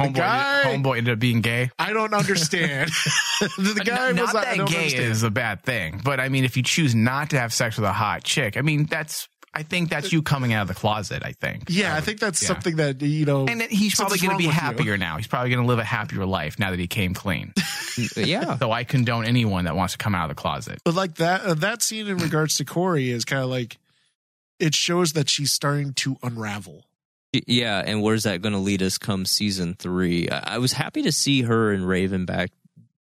Homeboy, guy homeboy ended up being gay. I don't understand. the guy N- was not I that gay understand. is a bad thing, but I mean, if you choose not to have sex with a hot chick, I mean, that's I think that's you coming out of the closet. I think. yeah, I Um, think that's yeah. something that you know And he's probably going to be with you. happier now. He's probably going to live a happier life now that he came clean. yeah, so I condone anyone that wants to come out of the closet. But like that uh, that scene in regards to Kory is kind of like it shows that she's starting to unravel. Yeah. And where's that going to lead us come season three? I, I was happy to see her and Raven back,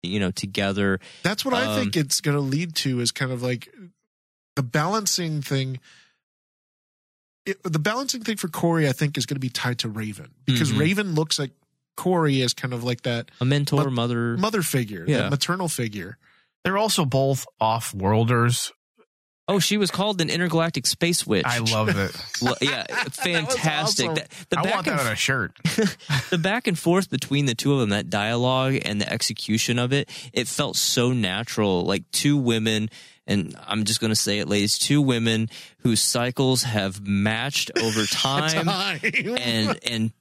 you know, together. That's what I Um, think it's going to lead to is kind of like the balancing thing. It, the balancing thing for Kory, I think, is going to be tied to Raven because Mhm. Raven looks like Kory as kind of like that A mentor, But- mother. mother figure, Yeah. that maternal figure. They're also both off-worlders. Oh, she was called an intergalactic space witch. I love it. Yeah, fantastic. awesome. That- the I back want that and on a shirt. the back and forth between the two of them, that dialogue and the execution of it, it felt so natural. Like two women, and I'm just going to say it, ladies, two women whose cycles have matched over time, and and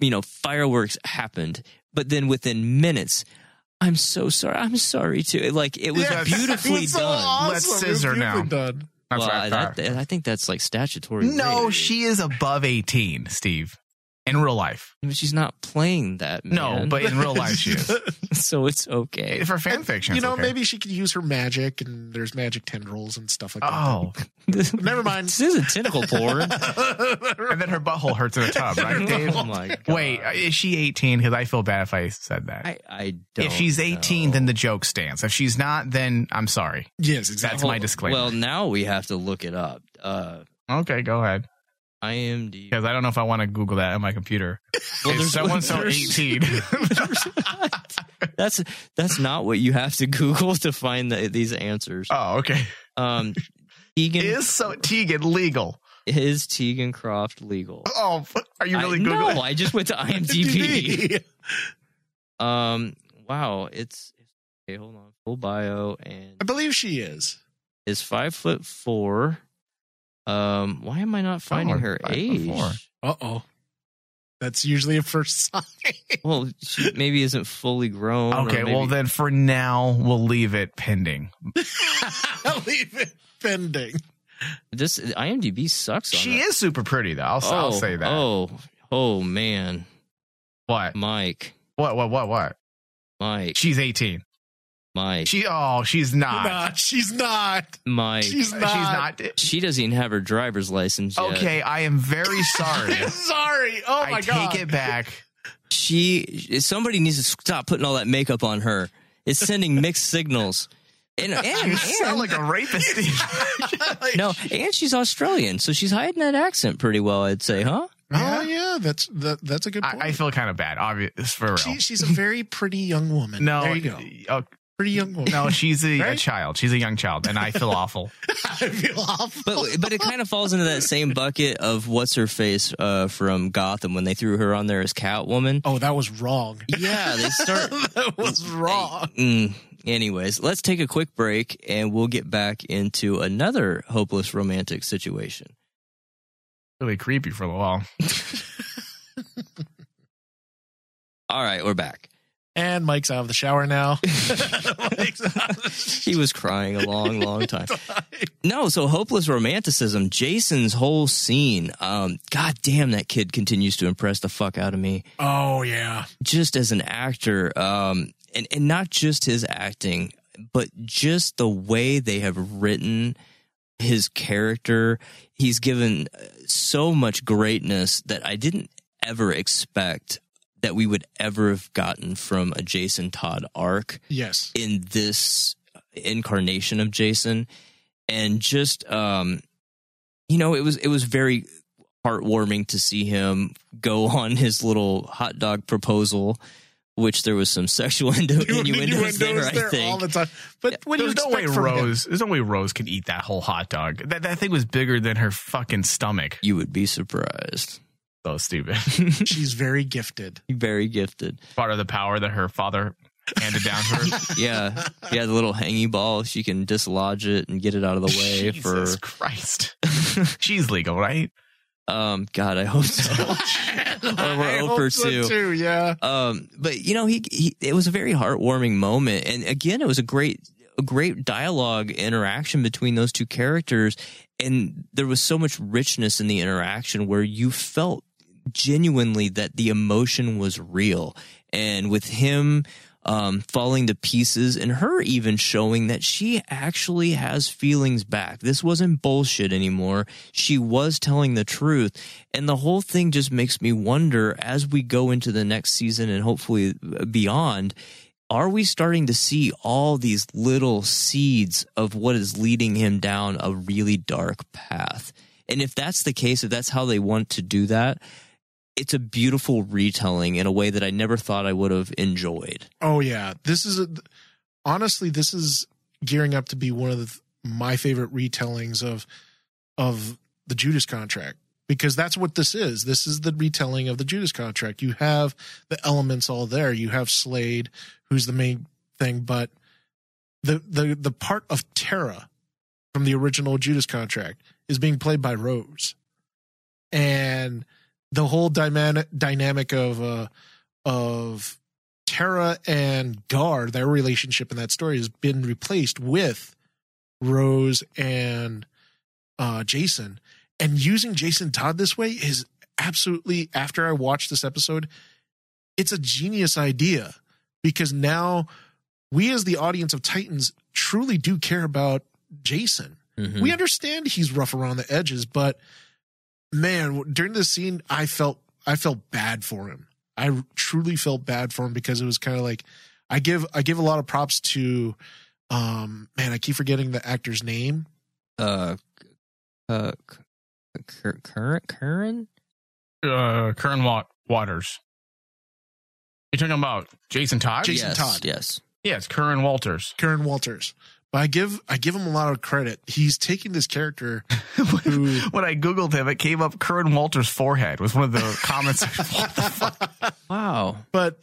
you know fireworks happened, but then within minutes. I'm so sorry. I'm sorry too. Like it was Yeah, beautifully so done. awesome. Let's scissor now. Done. That's well, what I I, that, I think that's like statutory. No, rape. she is above 18, Steve. In real life. But she's not playing that. No, but in real life she is. so it's okay. For fan fiction. You know, okay. maybe she could use her magic, and there's magic tendrils and stuff like that. Oh. Never mind. This is a tentacle porn. and then her butthole hurts in a tub, right, Dave? oh my god. Wait, is she 18? Because I feel bad if I said that. I, I don't. if she's 18, know. then the joke stands. If she's not, then I'm sorry. Yes, exactly. That's my disclaimer. Well, now we have to look it up. Uh, okay, go ahead. IMDb. Because I don't know if I want to Google that on my computer. Well, there's- someone so 18? That's that's not what you have to Google to find the, these answers. oh, okay. Um, Tegan Is so Tegan legal? is Tegan Croft legal? Oh, are you really I, Googling? no, I just went to IMDb. um, wow, it's okay. Hold on, full bio and I believe she is. is five foot four. Um, why am I not finding Oh, her five age? four. Uh oh. That's usually a first sign. Well, she maybe isn't fully grown. Okay, maybe- well then for now we'll leave it pending. Leave it pending. this IMDb sucks. On She that. is super pretty though. I'll, I'll say that. Oh, oh man, What? Mike, What? What? What? What? Mike, She's 18. Mike, She. Oh, she's not. Nah, she's not. Mike. She's not. She's not. she doesn't even have her driver's license yet. Okay, I am very sorry. Sorry. Oh my I god. take it back. She somebody needs to stop putting all that makeup on her. It's sending mixed signals. And and, You sound and like a rapist. no, and she's Australian, so she's hiding that accent pretty well, I'd say, huh? Oh yeah, that's that, that's a good point. I, I feel kind of bad. Obvious for real. she, she's a very pretty young woman. no, there you go. Uh, Pretty young woman. no, she's a, a child. She's a young child, and I feel awful. I feel awful. But but it kind of falls into that same bucket of what's her face uh, from Gotham when they threw her on there as Catwoman. oh, that was wrong. Yeah, they start. that was wrong. Mm, anyways, let's take a quick break and we'll get back into another hopeless romantic situation. Really creepy for a while. All right, we're back. And Mike's out of the shower now. Mike's the He was crying a long, long time. No, so hopeless romanticism. Jason's whole scene. Um, God damn, that kid continues to impress the fuck out of me. Oh yeah. Just as an actor, um, and and not just his acting, but just the way they have written his character. He's given uh, so much greatness that I didn't ever expect that we would ever have gotten from a Jason Todd arc Yes. in this incarnation of Jason and just um you know it was it was very heartwarming to see him go on his little hot dog proposal which there was some sexual innu- innuendos, there, I there all think. the time. But what do you There's no way expect from him? Rose. There's no way Rose can eat that whole hot dog. That that thing was bigger than her fucking stomach. You would be surprised. So stupid. She's very gifted. Very gifted. Part of the power that her father handed down to her. Yeah. Yeah, the little hangy ball, she can dislodge it and get it out of the way Jesus for Christ. She's legal, right? um god, I hope so. or we're I hope so 2. too. Yeah. um but you know he, he it was a very heartwarming moment and again it was a great a great dialogue interaction between those two characters and there was so much richness in the interaction where you felt genuinely that the emotion was real and with him um, falling to pieces and her even showing that she actually has feelings back. This wasn't bullshit anymore. She was telling the truth. And the whole thing just makes me wonder as we go into the next season and hopefully beyond, are we starting to see all these little seeds of what is leading him down a really dark path? And if that's the case, if that's how they want to do that, it's a beautiful retelling in a way that I never thought I would have enjoyed. Oh yeah. This is a honestly, this is gearing up to be one of the, my favorite retellings of of the Judas contract because that's what this is. This is the retelling of the Judas contract. You have the elements all there. You have Slade, who's the main thing, but the the the part of Terra from the original Judas contract is being played by Rose, and the whole dynamic dynamic of uh of Terra and Gar, their relationship in that story has been replaced with Rose and uh Jason. And using Jason Todd this way is absolutely after I watched this episode, it's a genius idea because now we as the audience of Titans truly do care about Jason. Mhm. We understand he's rough around the edges, but man, during this scene, I felt I felt bad for him. I truly felt bad for him because it was kind of like I give I give a lot of props to um man, I keep forgetting the actor's name. uh, uh, Cur- current Curran. Uh, Kern Wa- Waters. You're talking about Jason Todd? Jason yes, Todd. Yes. Yeah, it's Kern Walters. Karen Walters. But I give I give him a lot of credit. He's taking this character who when I googled him, it came up Kern Walters' forehead was one of the comments. what the fuck? Wow. but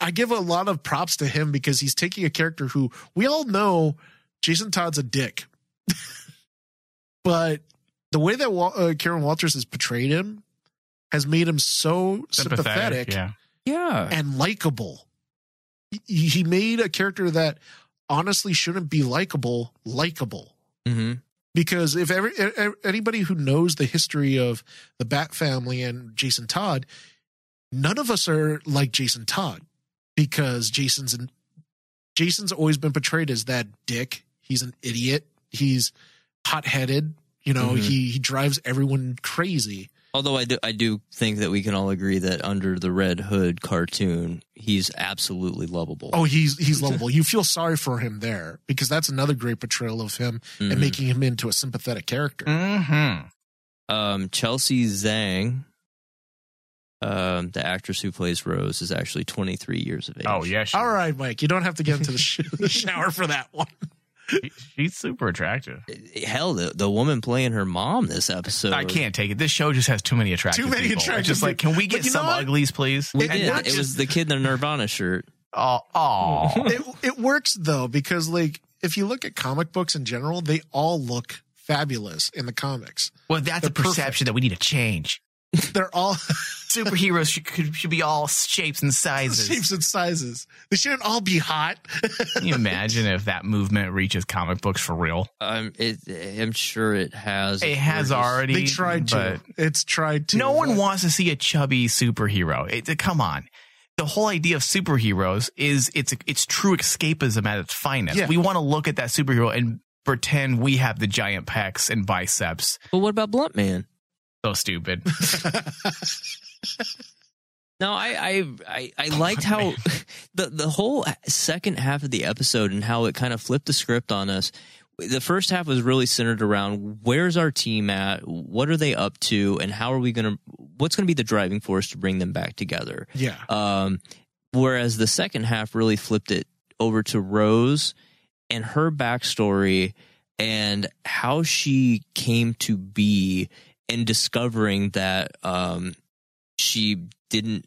I give a lot of props to him because he's taking a character who we all know Jason Todd's a dick. but the way that Wa- uh, Karen Walters has portrayed him has made him so sympathetic, Yeah. Yeah. and likable. He, he made a character that honestly shouldn't be likable, likable. hmm because if every anybody who knows the history of the Bat family and Jason Todd, none of us are like Jason Todd because Jason's an, Jason's always been portrayed as that dick. He's an idiot. He's hot headed. You know, Mhm. he he drives everyone crazy. Although I do, I do think that we can all agree that under the Red Hood cartoon, he's absolutely lovable. Oh, he's he's lovable. you feel sorry for him there because that's another great portrayal of him Mhm. and making him into a sympathetic character. Mm-hmm. Um, Chelsea Zhang, um, the actress who plays Rose, is actually 23 years of age. Oh, yeah. She, All right, Mike, you don't have to get into the, sh- the shower for that one. She- she's super attractive. Hell, the, the woman playing her mom this episode. I can't take it. This show just has too many attractive Too many people. It's attractive just like, can we get some what? uglies, please? We And did. not It was the kid in the Nirvana shirt. Oh, oh. it, it works though because like if you look at comic books in general, they all look fabulous in the comics. well, that's They're a perception that we need to change. They're all Superheroes should, could- should be all shapes and sizes. shapes and sizes. They shouldn't all be hot. Can you imagine if that movement reaches comic books for real? Um, it, I'm sure it has. It has We're already. they tried to. It's tried to. No one but- wants to see a chubby superhero. It, it- come on. The whole idea of superheroes is it's it's true escapism at its finest. Yeah. We want to look at that superhero and pretend we have the giant pecs and biceps. But what about Blunt Man? So stupid. No, I I I, I liked how the the whole second half of the episode and how it kind of flipped the script on us. The first half was really centered around where's our team at, what are they up to, and how are we gonna what's gonna be the driving force to bring them back together. Yeah. Um, whereas the second half really flipped it over to Rose and her backstory and how she came to be and discovering that um, she didn't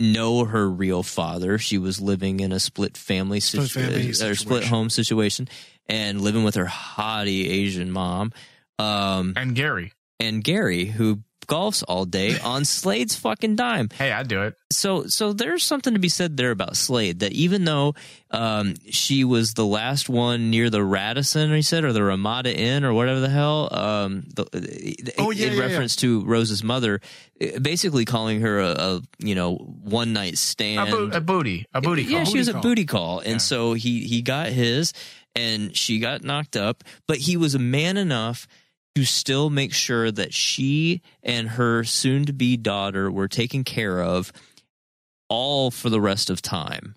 know her real father. She was living in a split family, Split family or split home situation and living with her haughty Asian mom. Um, and Gary. and Gary, who golfs all day on Slade's fucking dime Hey, I'd do it. so so there's something to be said there about Slade that even though um, she was the last one near the Radisson, he said, or the Ramada Inn, or whatever the hell, um, the, Oh, yeah, in yeah, reference to Rose's mother, eh, basically calling her a, a you know one night A, stand. bo- a booty. A booty Yeah, call. she was a call. booty call, and Yeah. so he he got his, and she got knocked up, but he was a man enough to still make sure that she and her soon to be daughter were taken care of, all for the rest of time.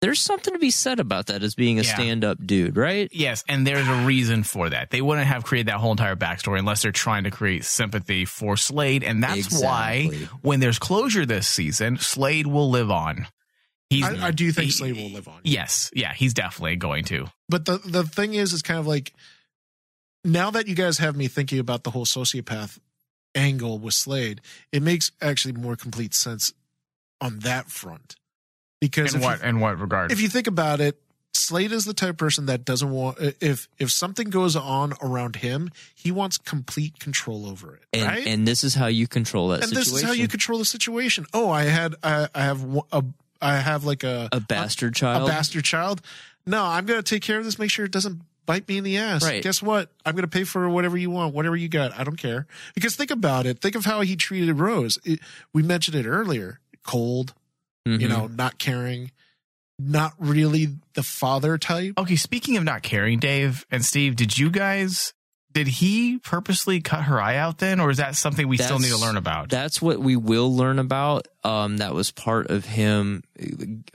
There's something to be said about that as being a Yeah. stand up dude, right? Yes, and there's a reason for that. They wouldn't have created that whole entire backstory unless they're trying to create sympathy for Slade, and that's why when there's closure this season, Slade will live on. He's, I, I do think he- Slade will live on. Yes, yeah, he's definitely going to. But the the thing is, is kind of like now that you guys have me thinking about the whole sociopath angle with Slade, it makes actually more complete sense on that front. Because In if what you, in what regard? if you think about it, Slade is the type of person that doesn't want if if something goes on around him, he wants complete control over it, And right? and this is how you control that and situation. this is how you control the situation. Oh, I had I, I have one- a I have like a a bastard a child. A bastard child. No, I'm going to take care of this. Make sure it doesn't bite me in the ass. Right. Guess what? I'm going to pay for whatever you want, whatever you got. I don't care. Because think about it. Think of how he treated Rose. It, we mentioned it earlier. Cold, you Mhm. know, not caring, not really the father type. okay, speaking of not caring, Dave and Steve, did you guys did he purposely cut her eye out then, or is that something we still need to learn about? That's what we will learn about. Um, that was part of him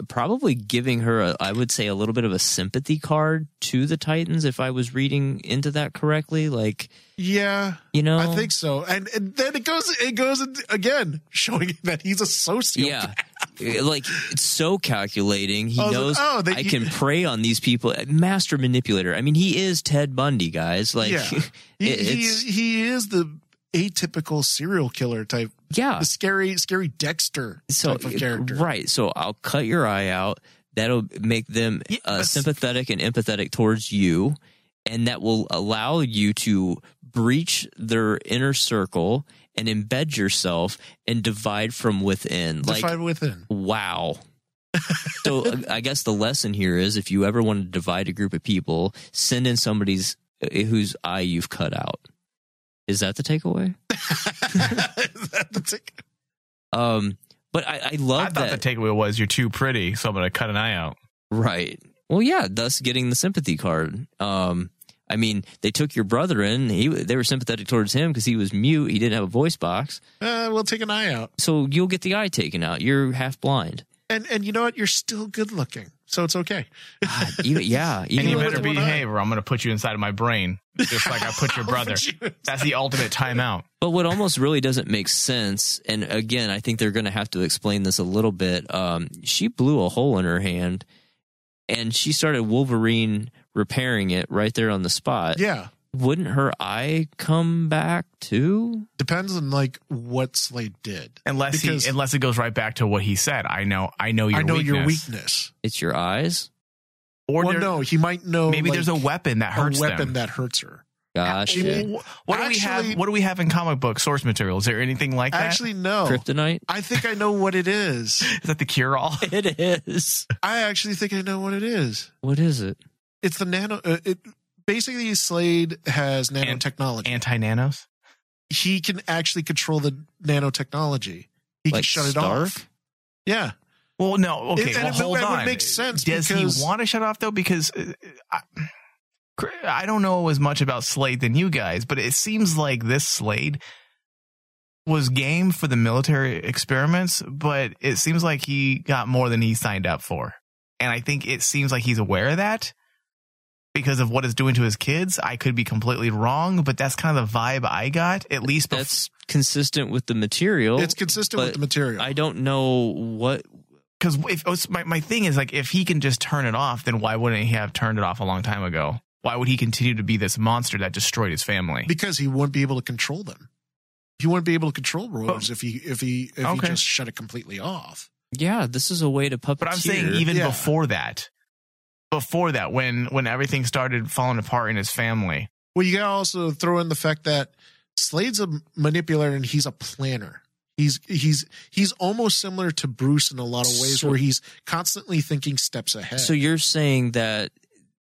probably giving her, a, I would say, a little bit of a sympathy card to the Titans, if I was reading into that correctly. Like, Yeah, you know, I think so. And, and then it goes, it goes again, showing that he's a sociopath. Yeah. Like it's so calculating. He Oh, knows oh, they- I can prey on these people. Master manipulator. I mean, he is Ted Bundy, guys. Like, yeah. He, it- he, it's- he is the atypical serial killer type, yeah. the scary, scary Dexter So type of character. right. So I'll cut your eye out. That'll make them uh, sympathetic and empathetic towards you, and that will allow you to breach their inner circle and embed yourself and divide from within. Like, Divide within. wow. so I guess the lesson here is if you ever want to divide a group of people, send in somebody's uh, whose eye you've cut out. Is that the takeaway? Is that the tick? Um, but I, I love I thought that. the takeaway was you're too pretty, so I'm going to cut an eye out. right. Well, yeah, thus getting the sympathy card. Um, I mean, they took your brother in. He they were sympathetic towards him because he was mute. He didn't have a voice box. Uh, we'll take an eye out. So you'll get the eye taken out. You're half blind. And and you know what? You're still good looking, so it's okay. God, even, yeah. And you better behave, or I'm going to put you inside of my brain, just like I put your brother. That's the ultimate timeout. But what almost really doesn't make sense, and again, I think they're going to have to explain this a little bit. Um, she blew a hole in her hand, and she started Wolverine repairing it right there on the spot. Yeah, Wouldn't her eye come back too? depends on like what Slade did. Unless Because- he, unless it goes right back to what he said. I know, I know your I know weakness. your weakness. It's your eyes. Or Well, there- no, he might know. maybe like, there's a weapon that hurts a weapon them. that hurts her. Gotcha. Wh- What do we Actually- have? What do we have in comic book source material? Is there anything like that? Actually, no. Kryptonite. I think I know what it is. is that the cure all? It is. I actually think I know what it is. What is it? It's the nano. Uh, it basically Slade has nanotechnology. Anti nanos. he can actually control the nanotechnology. He can Like shut it off. Yeah. Well, no. Okay, It- and well, it hold it would on. make sense Does because- he want to shut off though? Because uh, I, I don't know as much about Slade than you guys, but it seems like this Slade was game for the military experiments, but it seems like he got more than he signed up for, and I think it seems like he's aware of that. Because of what it's doing to his kids, I could be completely wrong, but that's kind of the vibe I got. At least, bef- That's consistent with the material. It's consistent with the material. I don't know what. because if oh, my my thing is like if he can just turn it off, then why wouldn't he have turned it off a long time ago? Why would he continue to be this monster that destroyed his family? because he wouldn't be able to control them. He wouldn't be able to control Rose if he if he if Okay. he just shut it completely off. Yeah, this is a way to puppeteer. But I'm saying even Yeah. before that, before that, when when everything started falling apart in his family, Well, you gotta also throw in the fact that Slade's a manipulator and he's a planner. He's he's he's almost similar to Bruce in a lot of ways, So- where he's constantly thinking steps ahead. So you're saying that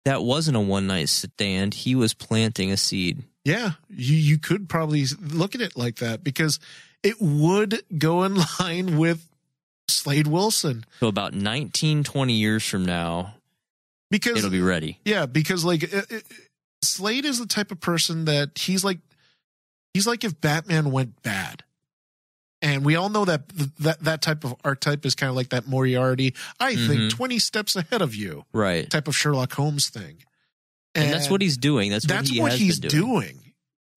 that wasn't a one night stand. He was planting a seed. Yeah, you you could probably look at it like that because it would go in line with Slade Wilson So about 19, 20 years from now, because it'll be ready. yeah, because like it, it, Slade is the type of person that he's like he's like if Batman went bad. And we all know that that that type of archetype is kind of like that Moriarty. I Mhm. think twenty steps ahead of you Right. type of Sherlock Holmes thing, And, that's what he's doing. That's, that's what he what he's doing. doing.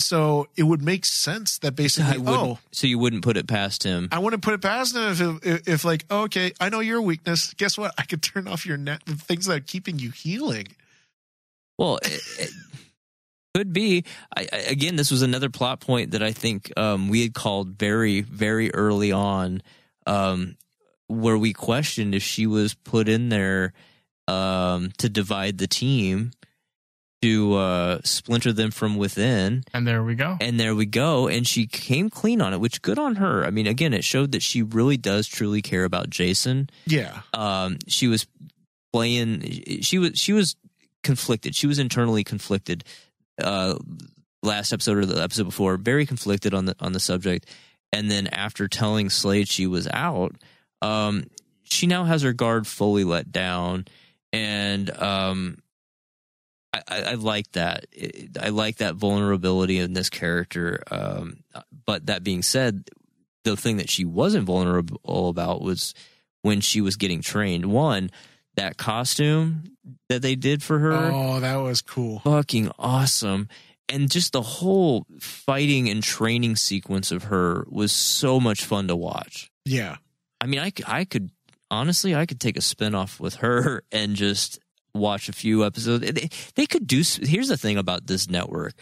So it would make sense that basically, wouldn't- oh, so you wouldn't put it past him. I wouldn't put it past him if, if, if like, oh, okay, I know your weakness. Guess what? I could turn off your net, the things that are keeping you healing. Well, it, it could be. I, I, again, this was another plot point that I think um, we had called very, very early on, um, where we questioned if she was put in there um, to divide the team, to uh, splinter them from within. And there we go. And there we go. And she came clean on it, which good on her. I mean, again, it showed that she really does truly care about Jason Yeah. um, she was playing she was she was conflicted she was internally conflicted uh last episode or the episode before very conflicted on the on the subject and then after telling slade she was out um she now has her guard fully let down and um I, I, like that. I like that vulnerability in this character. Um, but that being said, the thing that she wasn't vulnerable about was when she was getting trained. One, that costume that they did for her, Oh, that was cool. fucking awesome. And just the whole fighting and training sequence of her was so much fun to watch. Yeah. I mean, I, I could honestly, I could take a spin off with her and just watch a few episodes. They, they could do. Here's the thing about this network: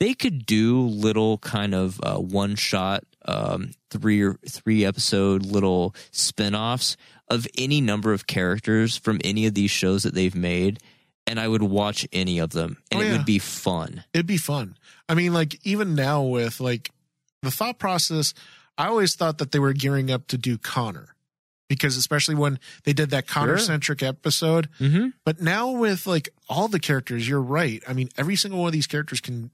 they could do little kind of uh, one shot, um, three or three episode little spin offs of any number of characters from any of these shows that they've made, and I would watch any of them, and Oh, it yeah. would be fun. It'd be fun. I mean, like, even now with like the thought process, I always thought that they were gearing up to do Connor because especially when they did that Connor centric episode. Mm-hmm. But now with like all the characters, you're right. I mean, every single one of these characters can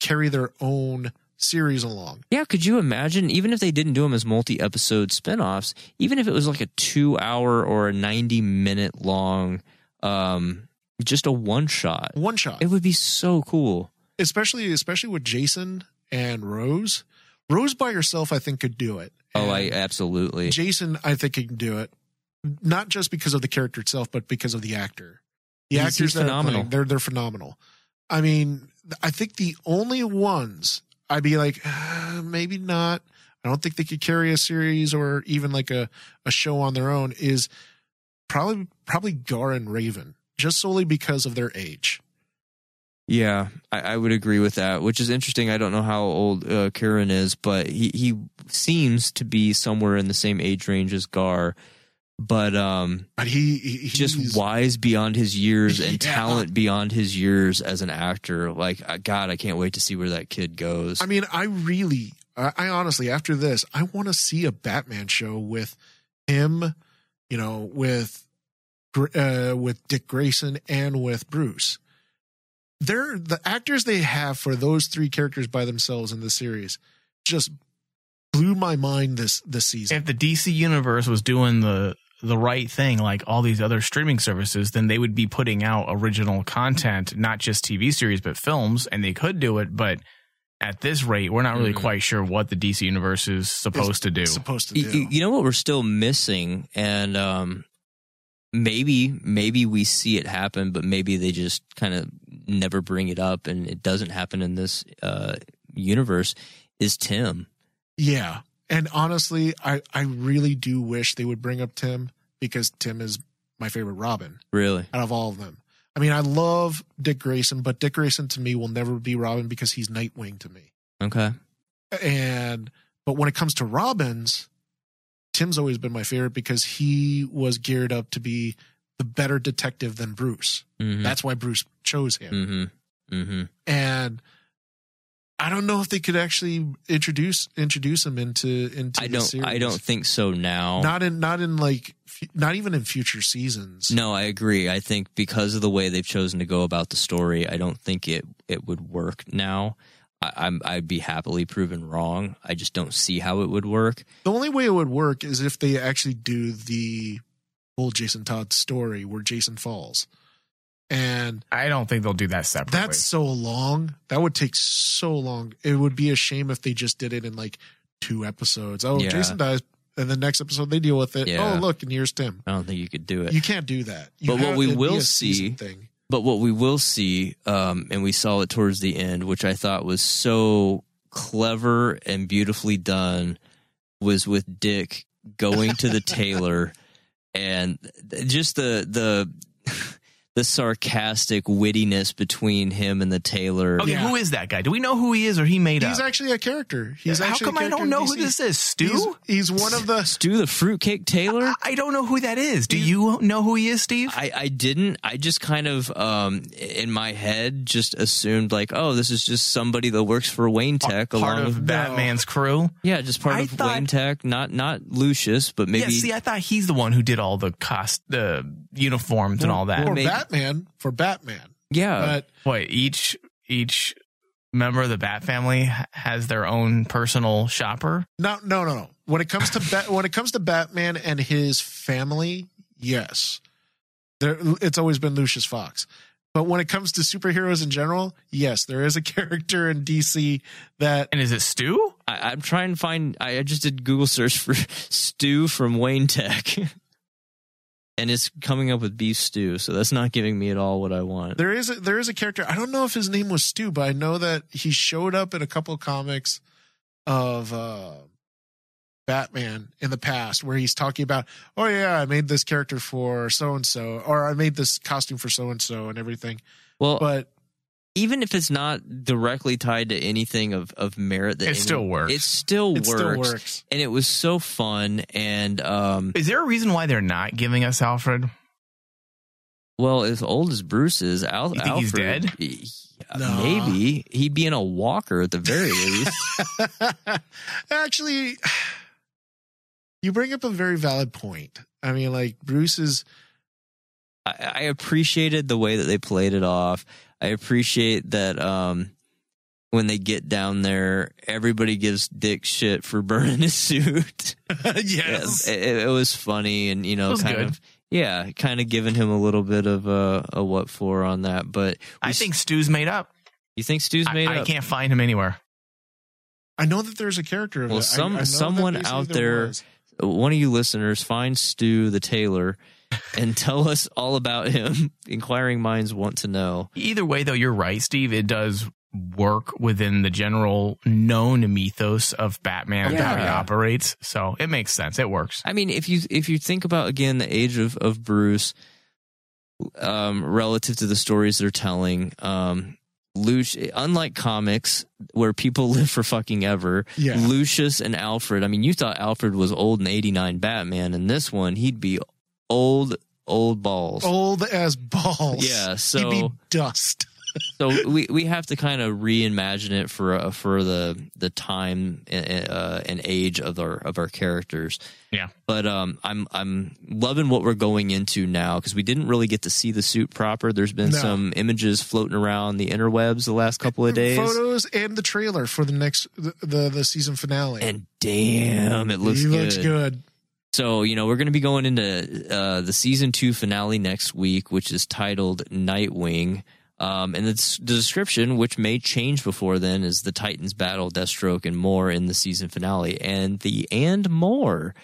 carry their own series along. Yeah, could you imagine, even if they didn't do them as multi episode spin offs, even if it was like a two hour or a 90 minute long, um, just a one shot, One shot. it would be so cool. especially especially with Jason and Rose. Rose by herself, I think, could do it. Oh, I absolutely. Jason, I think, he can do it. Not just because of the character itself, but because of the actor. The He's- actors he's phenomenal. playing, they're they're phenomenal. I mean, I think the only ones I'd be like, uh, maybe not. I don't think they could carry a series or even like a, a show on their own. Is probably probably Gar and Raven, just solely because of their age. Yeah, I, I would agree with that, which is interesting. I don't know how old uh, Kieran is, but he, he seems to be somewhere in the same age range as Gar. But um, But he, he he's, just wise beyond his years and Yeah. talent beyond his years as an actor. Like, God, I can't wait to see where that kid goes. I mean, I really, I, I honestly, after this, I want to see a Batman show with him, you know, with uh, with Dick Grayson and with Bruce. They're the actors they have for those three characters by themselves in the series just blew my mind this this season. if the DC universe was doing the the right thing like all these other streaming services, then they would be putting out original content, not just TV series but films, and they could do it, but at this rate, we're not really Mhm. quite sure what the DC universe is supposed to do. supposed to do. y- you know what we're still missing, and um, maybe maybe we see it happen, but maybe they just kind of never bring it up, and it doesn't happen in this uh, universe. Is Tim? Yeah. And honestly, I, I really do wish they would bring up Tim because Tim is my favorite Robin Really? out of all of them. I mean, I love Dick Grayson, but Dick Grayson to me will never be Robin because he's Nightwing to me. Okay. And but when it comes to Robins, Tim's always been my favorite because he was geared up to be the better detective than Bruce. Mm-hmm. That's why Bruce chose him. mm-hmm. Mm-hmm. And I don't know if they could actually introduce introduce him into into I the don't. series. I don't think so now. not in not in like not even in future seasons. No, I agree. I think because of the way they've chosen to go about the story, I don't think it it would work now. I, I'm I'd be happily proven wrong. I just don't see how it would work. The only way it would work is if they actually do the full Jason Todd story where Jason falls. And I don't think they'll do that separately. that's so long. That would take so long. It would be a shame if they just did it in like two episodes. Oh, Yeah. Jason dies. And the next episode they deal with it. Oh, yeah. Oh, look, and here's Tim. I don't think you could do it. You can't do that. You But what we will see- thing. But what we will see, um, and we saw it towards the end, which I thought was so clever and beautifully done, was with Dick going to the tailor and just the the the sarcastic wittiness between him and the tailor. Okay, Yeah. who is that guy? Do we know who he is, or he made He's up? He's actually a character. He's actually. How come a I character don't in know who this is? Stu? He's, he's one of the. Stu the fruitcake tailor? I don't know who that is. Do you know who he is, Steve? I, I didn't. I just kind of, um, in my head, just assumed like, oh, this is just somebody that works for Wayne Tech, Part along of with Batman's crew. yeah, just part I of thought- Wayne Tech, not not Lucius, but maybe yeah, see, I thought he's the one who did all the cost, the uniforms and all that. For maybe- Batman. For Batman. yeah. But What each each member of the Bat family has their own personal shopper. no, no, no, no. When it comes to Bat, when it comes to Batman and his family, yes, there. It's always been Lucius Fox. But when it comes to superheroes in general, yes, there is a character in DC that And is it Stu? I, I'm trying to find. I, I just did Google search for Stu from Wayne Tech, and it's coming up with beef stew. So that's not giving me at all what I want. there is a, there is a character. I don't know if his name was Stew, but I know that he showed up in a couple of comics of uh, Batman in the past, where he's talking about, oh yeah, I made this character for so and so, or I made this costume for so and so, and everything. Well, But even if it's not directly tied to anything of, of merit, that It any- still works. It still it works. still works. and it was so fun. And um, Is there a reason why they're not giving us Alfred? well, as old as Bruce is, Al- You think he's Alfred, dead? he- No. maybe he'd be in a walker at the very least. Actually, you bring up a very valid point. I mean, like Bruce is I, I appreciated the way that they played it off. I appreciate that um, when they get down there, everybody gives Dick shit for burning his suit. yes. it, it was funny, and you know, kind good. of yeah, kind of giving him a little bit of a, a what for on that. But we I s- think Stu's made up. you think Stu's made I up. I can't find him anywhere. I know that there's a character of Well, it. Some- I know that someone out there- was. One of you listeners find Stu the tailor and tell us all about him. Inquiring minds want to know. Either way, though, you're right, Steve. It does work within the general known mythos of Batman and how he operates. So it makes sense. It works. I mean, if you if you think about again the age of of Bruce, um, relative to the stories they're telling, um, Lucius, unlike comics where people live for fucking ever, Yeah. Lucius and Alfred. I mean, you thought Alfred was old in '89 Batman, and this one he'd be old, old balls. old as balls. Yeah, He'd so be dust. so we we have to kind of reimagine it for uh, for the the time and, uh, and age of our of our characters. Yeah. But um, I'm I'm loving what we're going into now because we didn't really get to see the suit proper. There's been No. some images floating around the interwebs the last couple of days, Photos and the trailer for the next the the, the season finale. and damn, it looks he good. looks good. So you know we're going to be going into uh, the season two finale next week, which is titled Nightwing. Um, and it's the description, which may change before then, is the Titans battle Deathstroke and more in the season finale. And the and more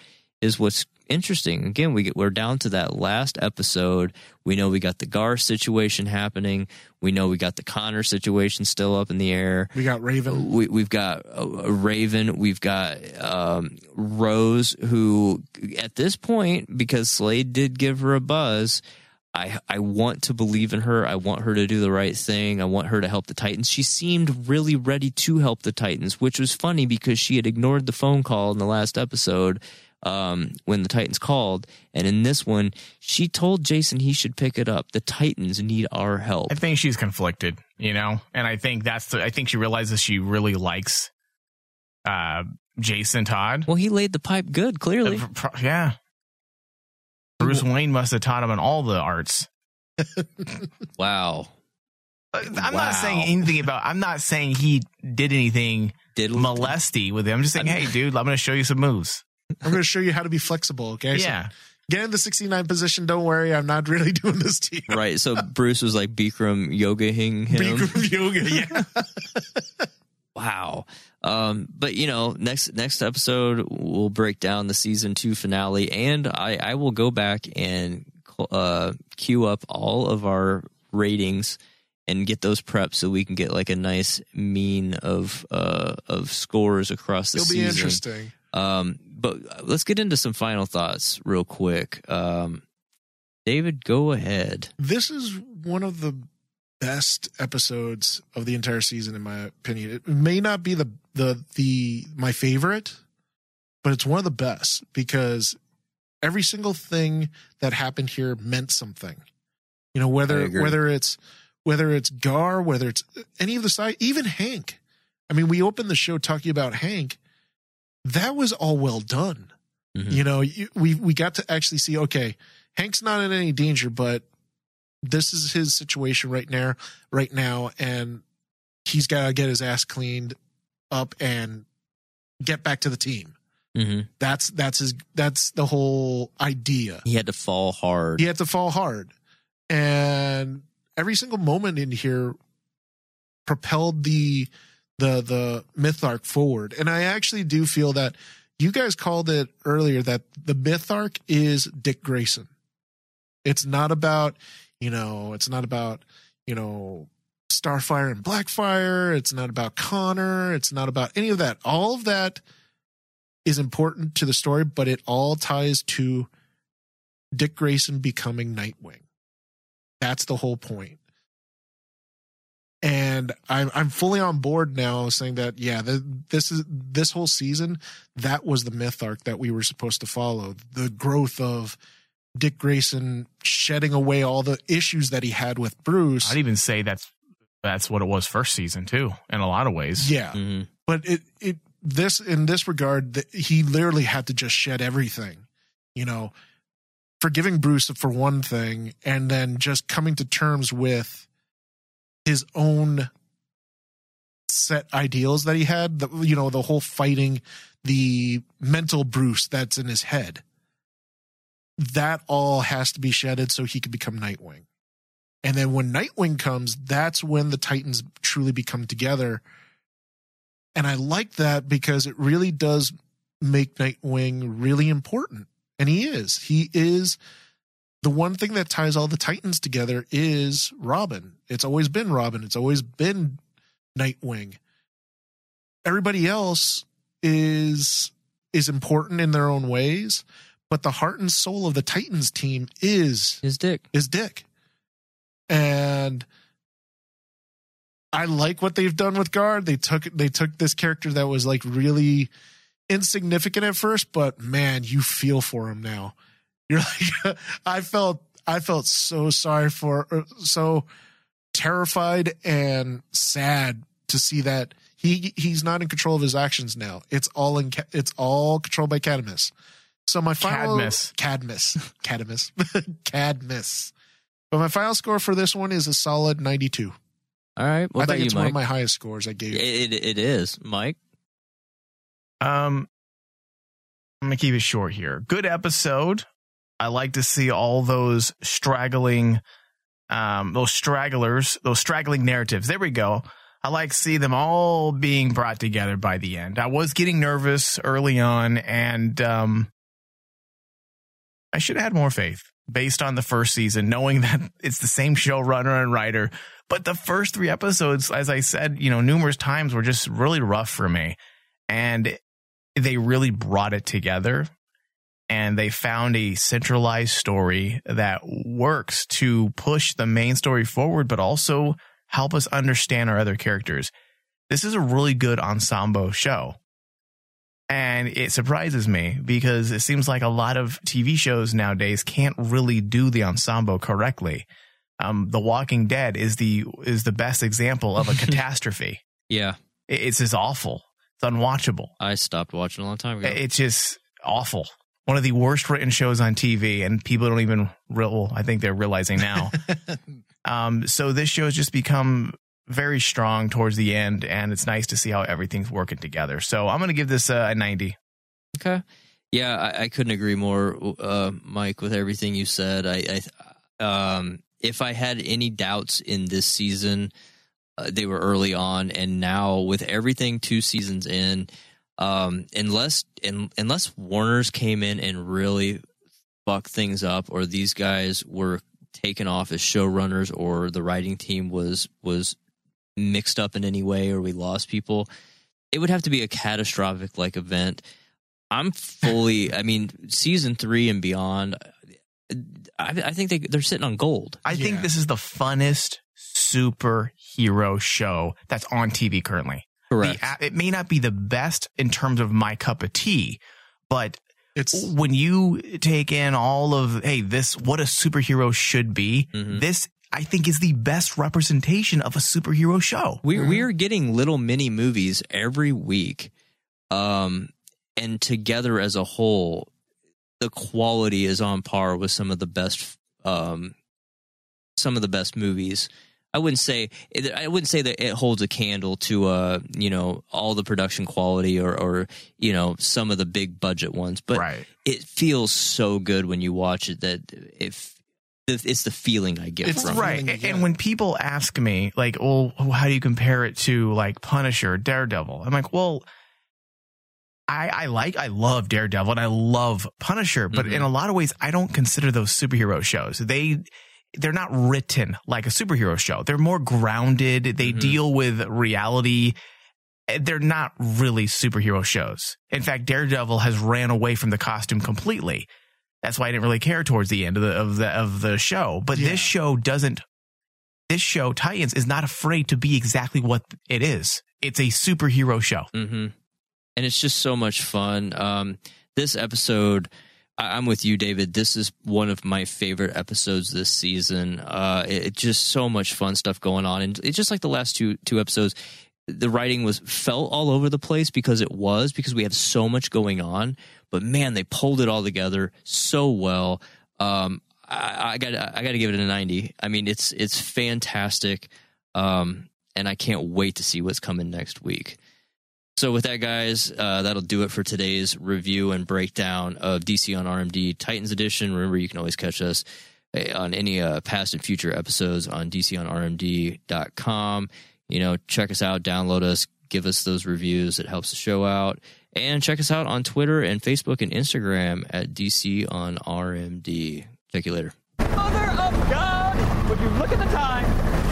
is what's interesting. Again, we get, we're down to that last episode. We know we got the Gar situation happening. We know we got the Connor situation still up in the air We got Raven. we, we've got a Raven, we've got um, Rose, who at this point, because Slade did give her a buzz, I I want to believe in her. I want her to do the right thing. I want her to help the Titans. She seemed really ready to help the Titans, which was funny because she had ignored the phone call in the last episode um, when the Titans called, and in this one, she told Jason he should pick it up. The Titans need our help. I think she's conflicted, you know, and I think that's the, I think she realizes she really likes uh Jason Todd. Well, he laid the pipe good, clearly. Uh, Yeah. Bruce Wayne must have taught him in all the arts. Wow. I'm Wow. not saying anything about. I'm not saying he did anything Did molesty with him. I'm just saying, hey, dude, I'm going to show you some moves. I'm going to show you how to be flexible. Okay. So Yeah, get in the 69 position. Don't worry. I'm not really doing this to you. Right. So Bruce was like Bikram yogaing him. Bikram yoga. Yeah. Wow. Um, but you know, next next episode we'll break down the season two finale, and I I will go back and uh queue up all of our ratings and get those preps so we can get like a nice mean of uh of scores across the season. It'll be interesting. Um, but let's get into some final thoughts real quick. Um, David, go ahead. This is one of the best episodes of the entire season, in my opinion. It may not be the the the my favorite, but it's one of the best because every single thing that happened here meant something. You know, whether whether it's whether it's Gar, whether it's any of the side, even Hank. I mean, we opened the show talking about Hank. That was all well done. Mhm. You know, we we got to actually see. Okay, Hank's not in any danger, but this is his situation right now. Right now, and he's got to get his ass cleaned up and get back to the team. hmm That's that's his. That's the whole idea. He had to fall hard. He had to fall hard, and every single moment in here propelled the the the myth arc forward. And I actually do feel that you guys called it earlier that the myth arc is Dick Grayson. It's not about you know. It's not about you know Starfire and Blackfire. It's not about Connor. It's not about any of that. All of that is important to the story, but it all ties to Dick Grayson becoming Nightwing. That's the whole point. And I'm I'm fully on board now, saying that yeah, the, this is this whole season that was the myth arc that we were supposed to follow. The growth of Dick Grayson shedding away all the issues that he had with Bruce. I'd even say that's that's what it was first season too, in a lot of ways. yeah, hmm but it it this in this regard that he literally had to just shed everything you know forgiving bruce for one thing and then just coming to terms with his own set ideals that he had the you know the whole fighting the mental bruce that's in his head that all has to be shedded so he could become nightwing and then when nightwing comes that's when the titans truly become together and I like that because it really does make Nightwing really important. And he is. He is the one thing that ties all the Titans together is Robin. It's always been Robin. It's always been Nightwing. Everybody else is is important in their own ways, but the heart and soul of the Titans team is is dick. is Dick. And I like what they've done with Gar. They took they took this character that was like really insignificant at first, but man, you feel for him now. You're like I felt I felt so sorry for er, so terrified and sad to see that he he's not in control of his actions now. It's all in it's all controlled by Cadmus. So my final Cadmus. Cadmus Cadmus Cadmus. But my final score for this one is a solid 92. All right. What I about think you, it's one of my highest scores I gave. it, it, it is, Mike. Um, I'm gonna keep it short here. Good episode. I like to see all those straggling, um, those stragglers, those straggling narratives. There we go. I like see them all being brought together by the end. I was getting nervous early on, and um, I should have had more faith based on the first season, knowing that it's the same showrunner and writer. But the first three episodes, as I said, you know, numerous times were just really rough for me. And they really brought it together and they found a centralized story that works to push the main story forward, but also help us understand our other characters. This is a really good ensemble show. And it surprises me because it seems like a lot of TV shows nowadays can't really do the ensemble correctly. Um, the Walking Dead is the is the best example of a catastrophe. Yeah, It's just awful. It's unwatchable. I stopped watching a long time ago. It's just awful. One of the worst written shows on TV, and people don't even real. I think they're realizing now. um, so this show has just become very strong towards the end, and it's nice to see how everything's working together. So I'm going to give this a, a 90. Okay. Yeah, I, I couldn't agree more, uh, Mike, with everything you said. I, I um, if I had any doubts in this season, uh, they were early on, and now with everything two seasons in, um, unless in, unless Warner's came in and really fucked things up, or these guys were taken off as showrunners or the writing team was was mixed up in any way or we lost people, it would have to be a catastrophic like event. I'm fully. I mean, season three and beyond. I, I think they they're sitting on gold. I think this is the funnest superhero show that's on TV currently. Correct. The- it may not be the best in terms of my cup of tea, but It's when you take in all of hey this what a superhero should be Mhm. this i think is the best representation of a superhero show We we are getting little mini movies every week, um, and together as a whole, the quality is on par with some of the best, um, some of the best movies. I wouldn't say I wouldn't say that it holds a candle to uh you know all the production quality or or you know some of the big budget ones, but right. it feels so good when you watch it that if it's the feeling I get It's from right. Feeling and, you when people ask me like well how do you compare it to like punisher daredevil? I'm like well I, I like I love Daredevil and I love Punisher, but Mhm. in a lot of ways I don't consider those superhero shows. They they're not written like a superhero show. They're more grounded. They Mhm. deal with reality. They're not really superhero shows. In fact, Daredevil has ran away from the costume completely. That's why I didn't really care towards the end of the of the of the show. But Yeah. this show doesn't. This show Titans is not afraid to be exactly what it is. It's a superhero show. hmm And it's just so much fun. Um, this episode, I'm with you, David. This is one of my favorite episodes this season. Uh, it, it just so much fun stuff going on, and it's just like the last two two episodes. The writing was felt all over the place because it was because we have so much going on. But man, they pulled it all together so well. Um, I, got I got to give it a ninety. I mean, it's it's fantastic, um, and I can't wait to see what's coming next week. So with that, guys, uh, that'll do it for today's review and breakdown of DC on RMD Titans Edition. Remember, you can always catch us uh, on any uh, past and future episodes on DCOnRMD.com. You know, check us out, download us, give us those reviews. It helps the show out. And check us out on Twitter and Facebook and Instagram at DC on RMD. Check you later. Mother of God! Would you look at the time?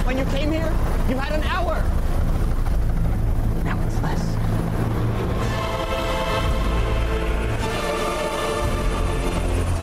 When you came here, you had an hour.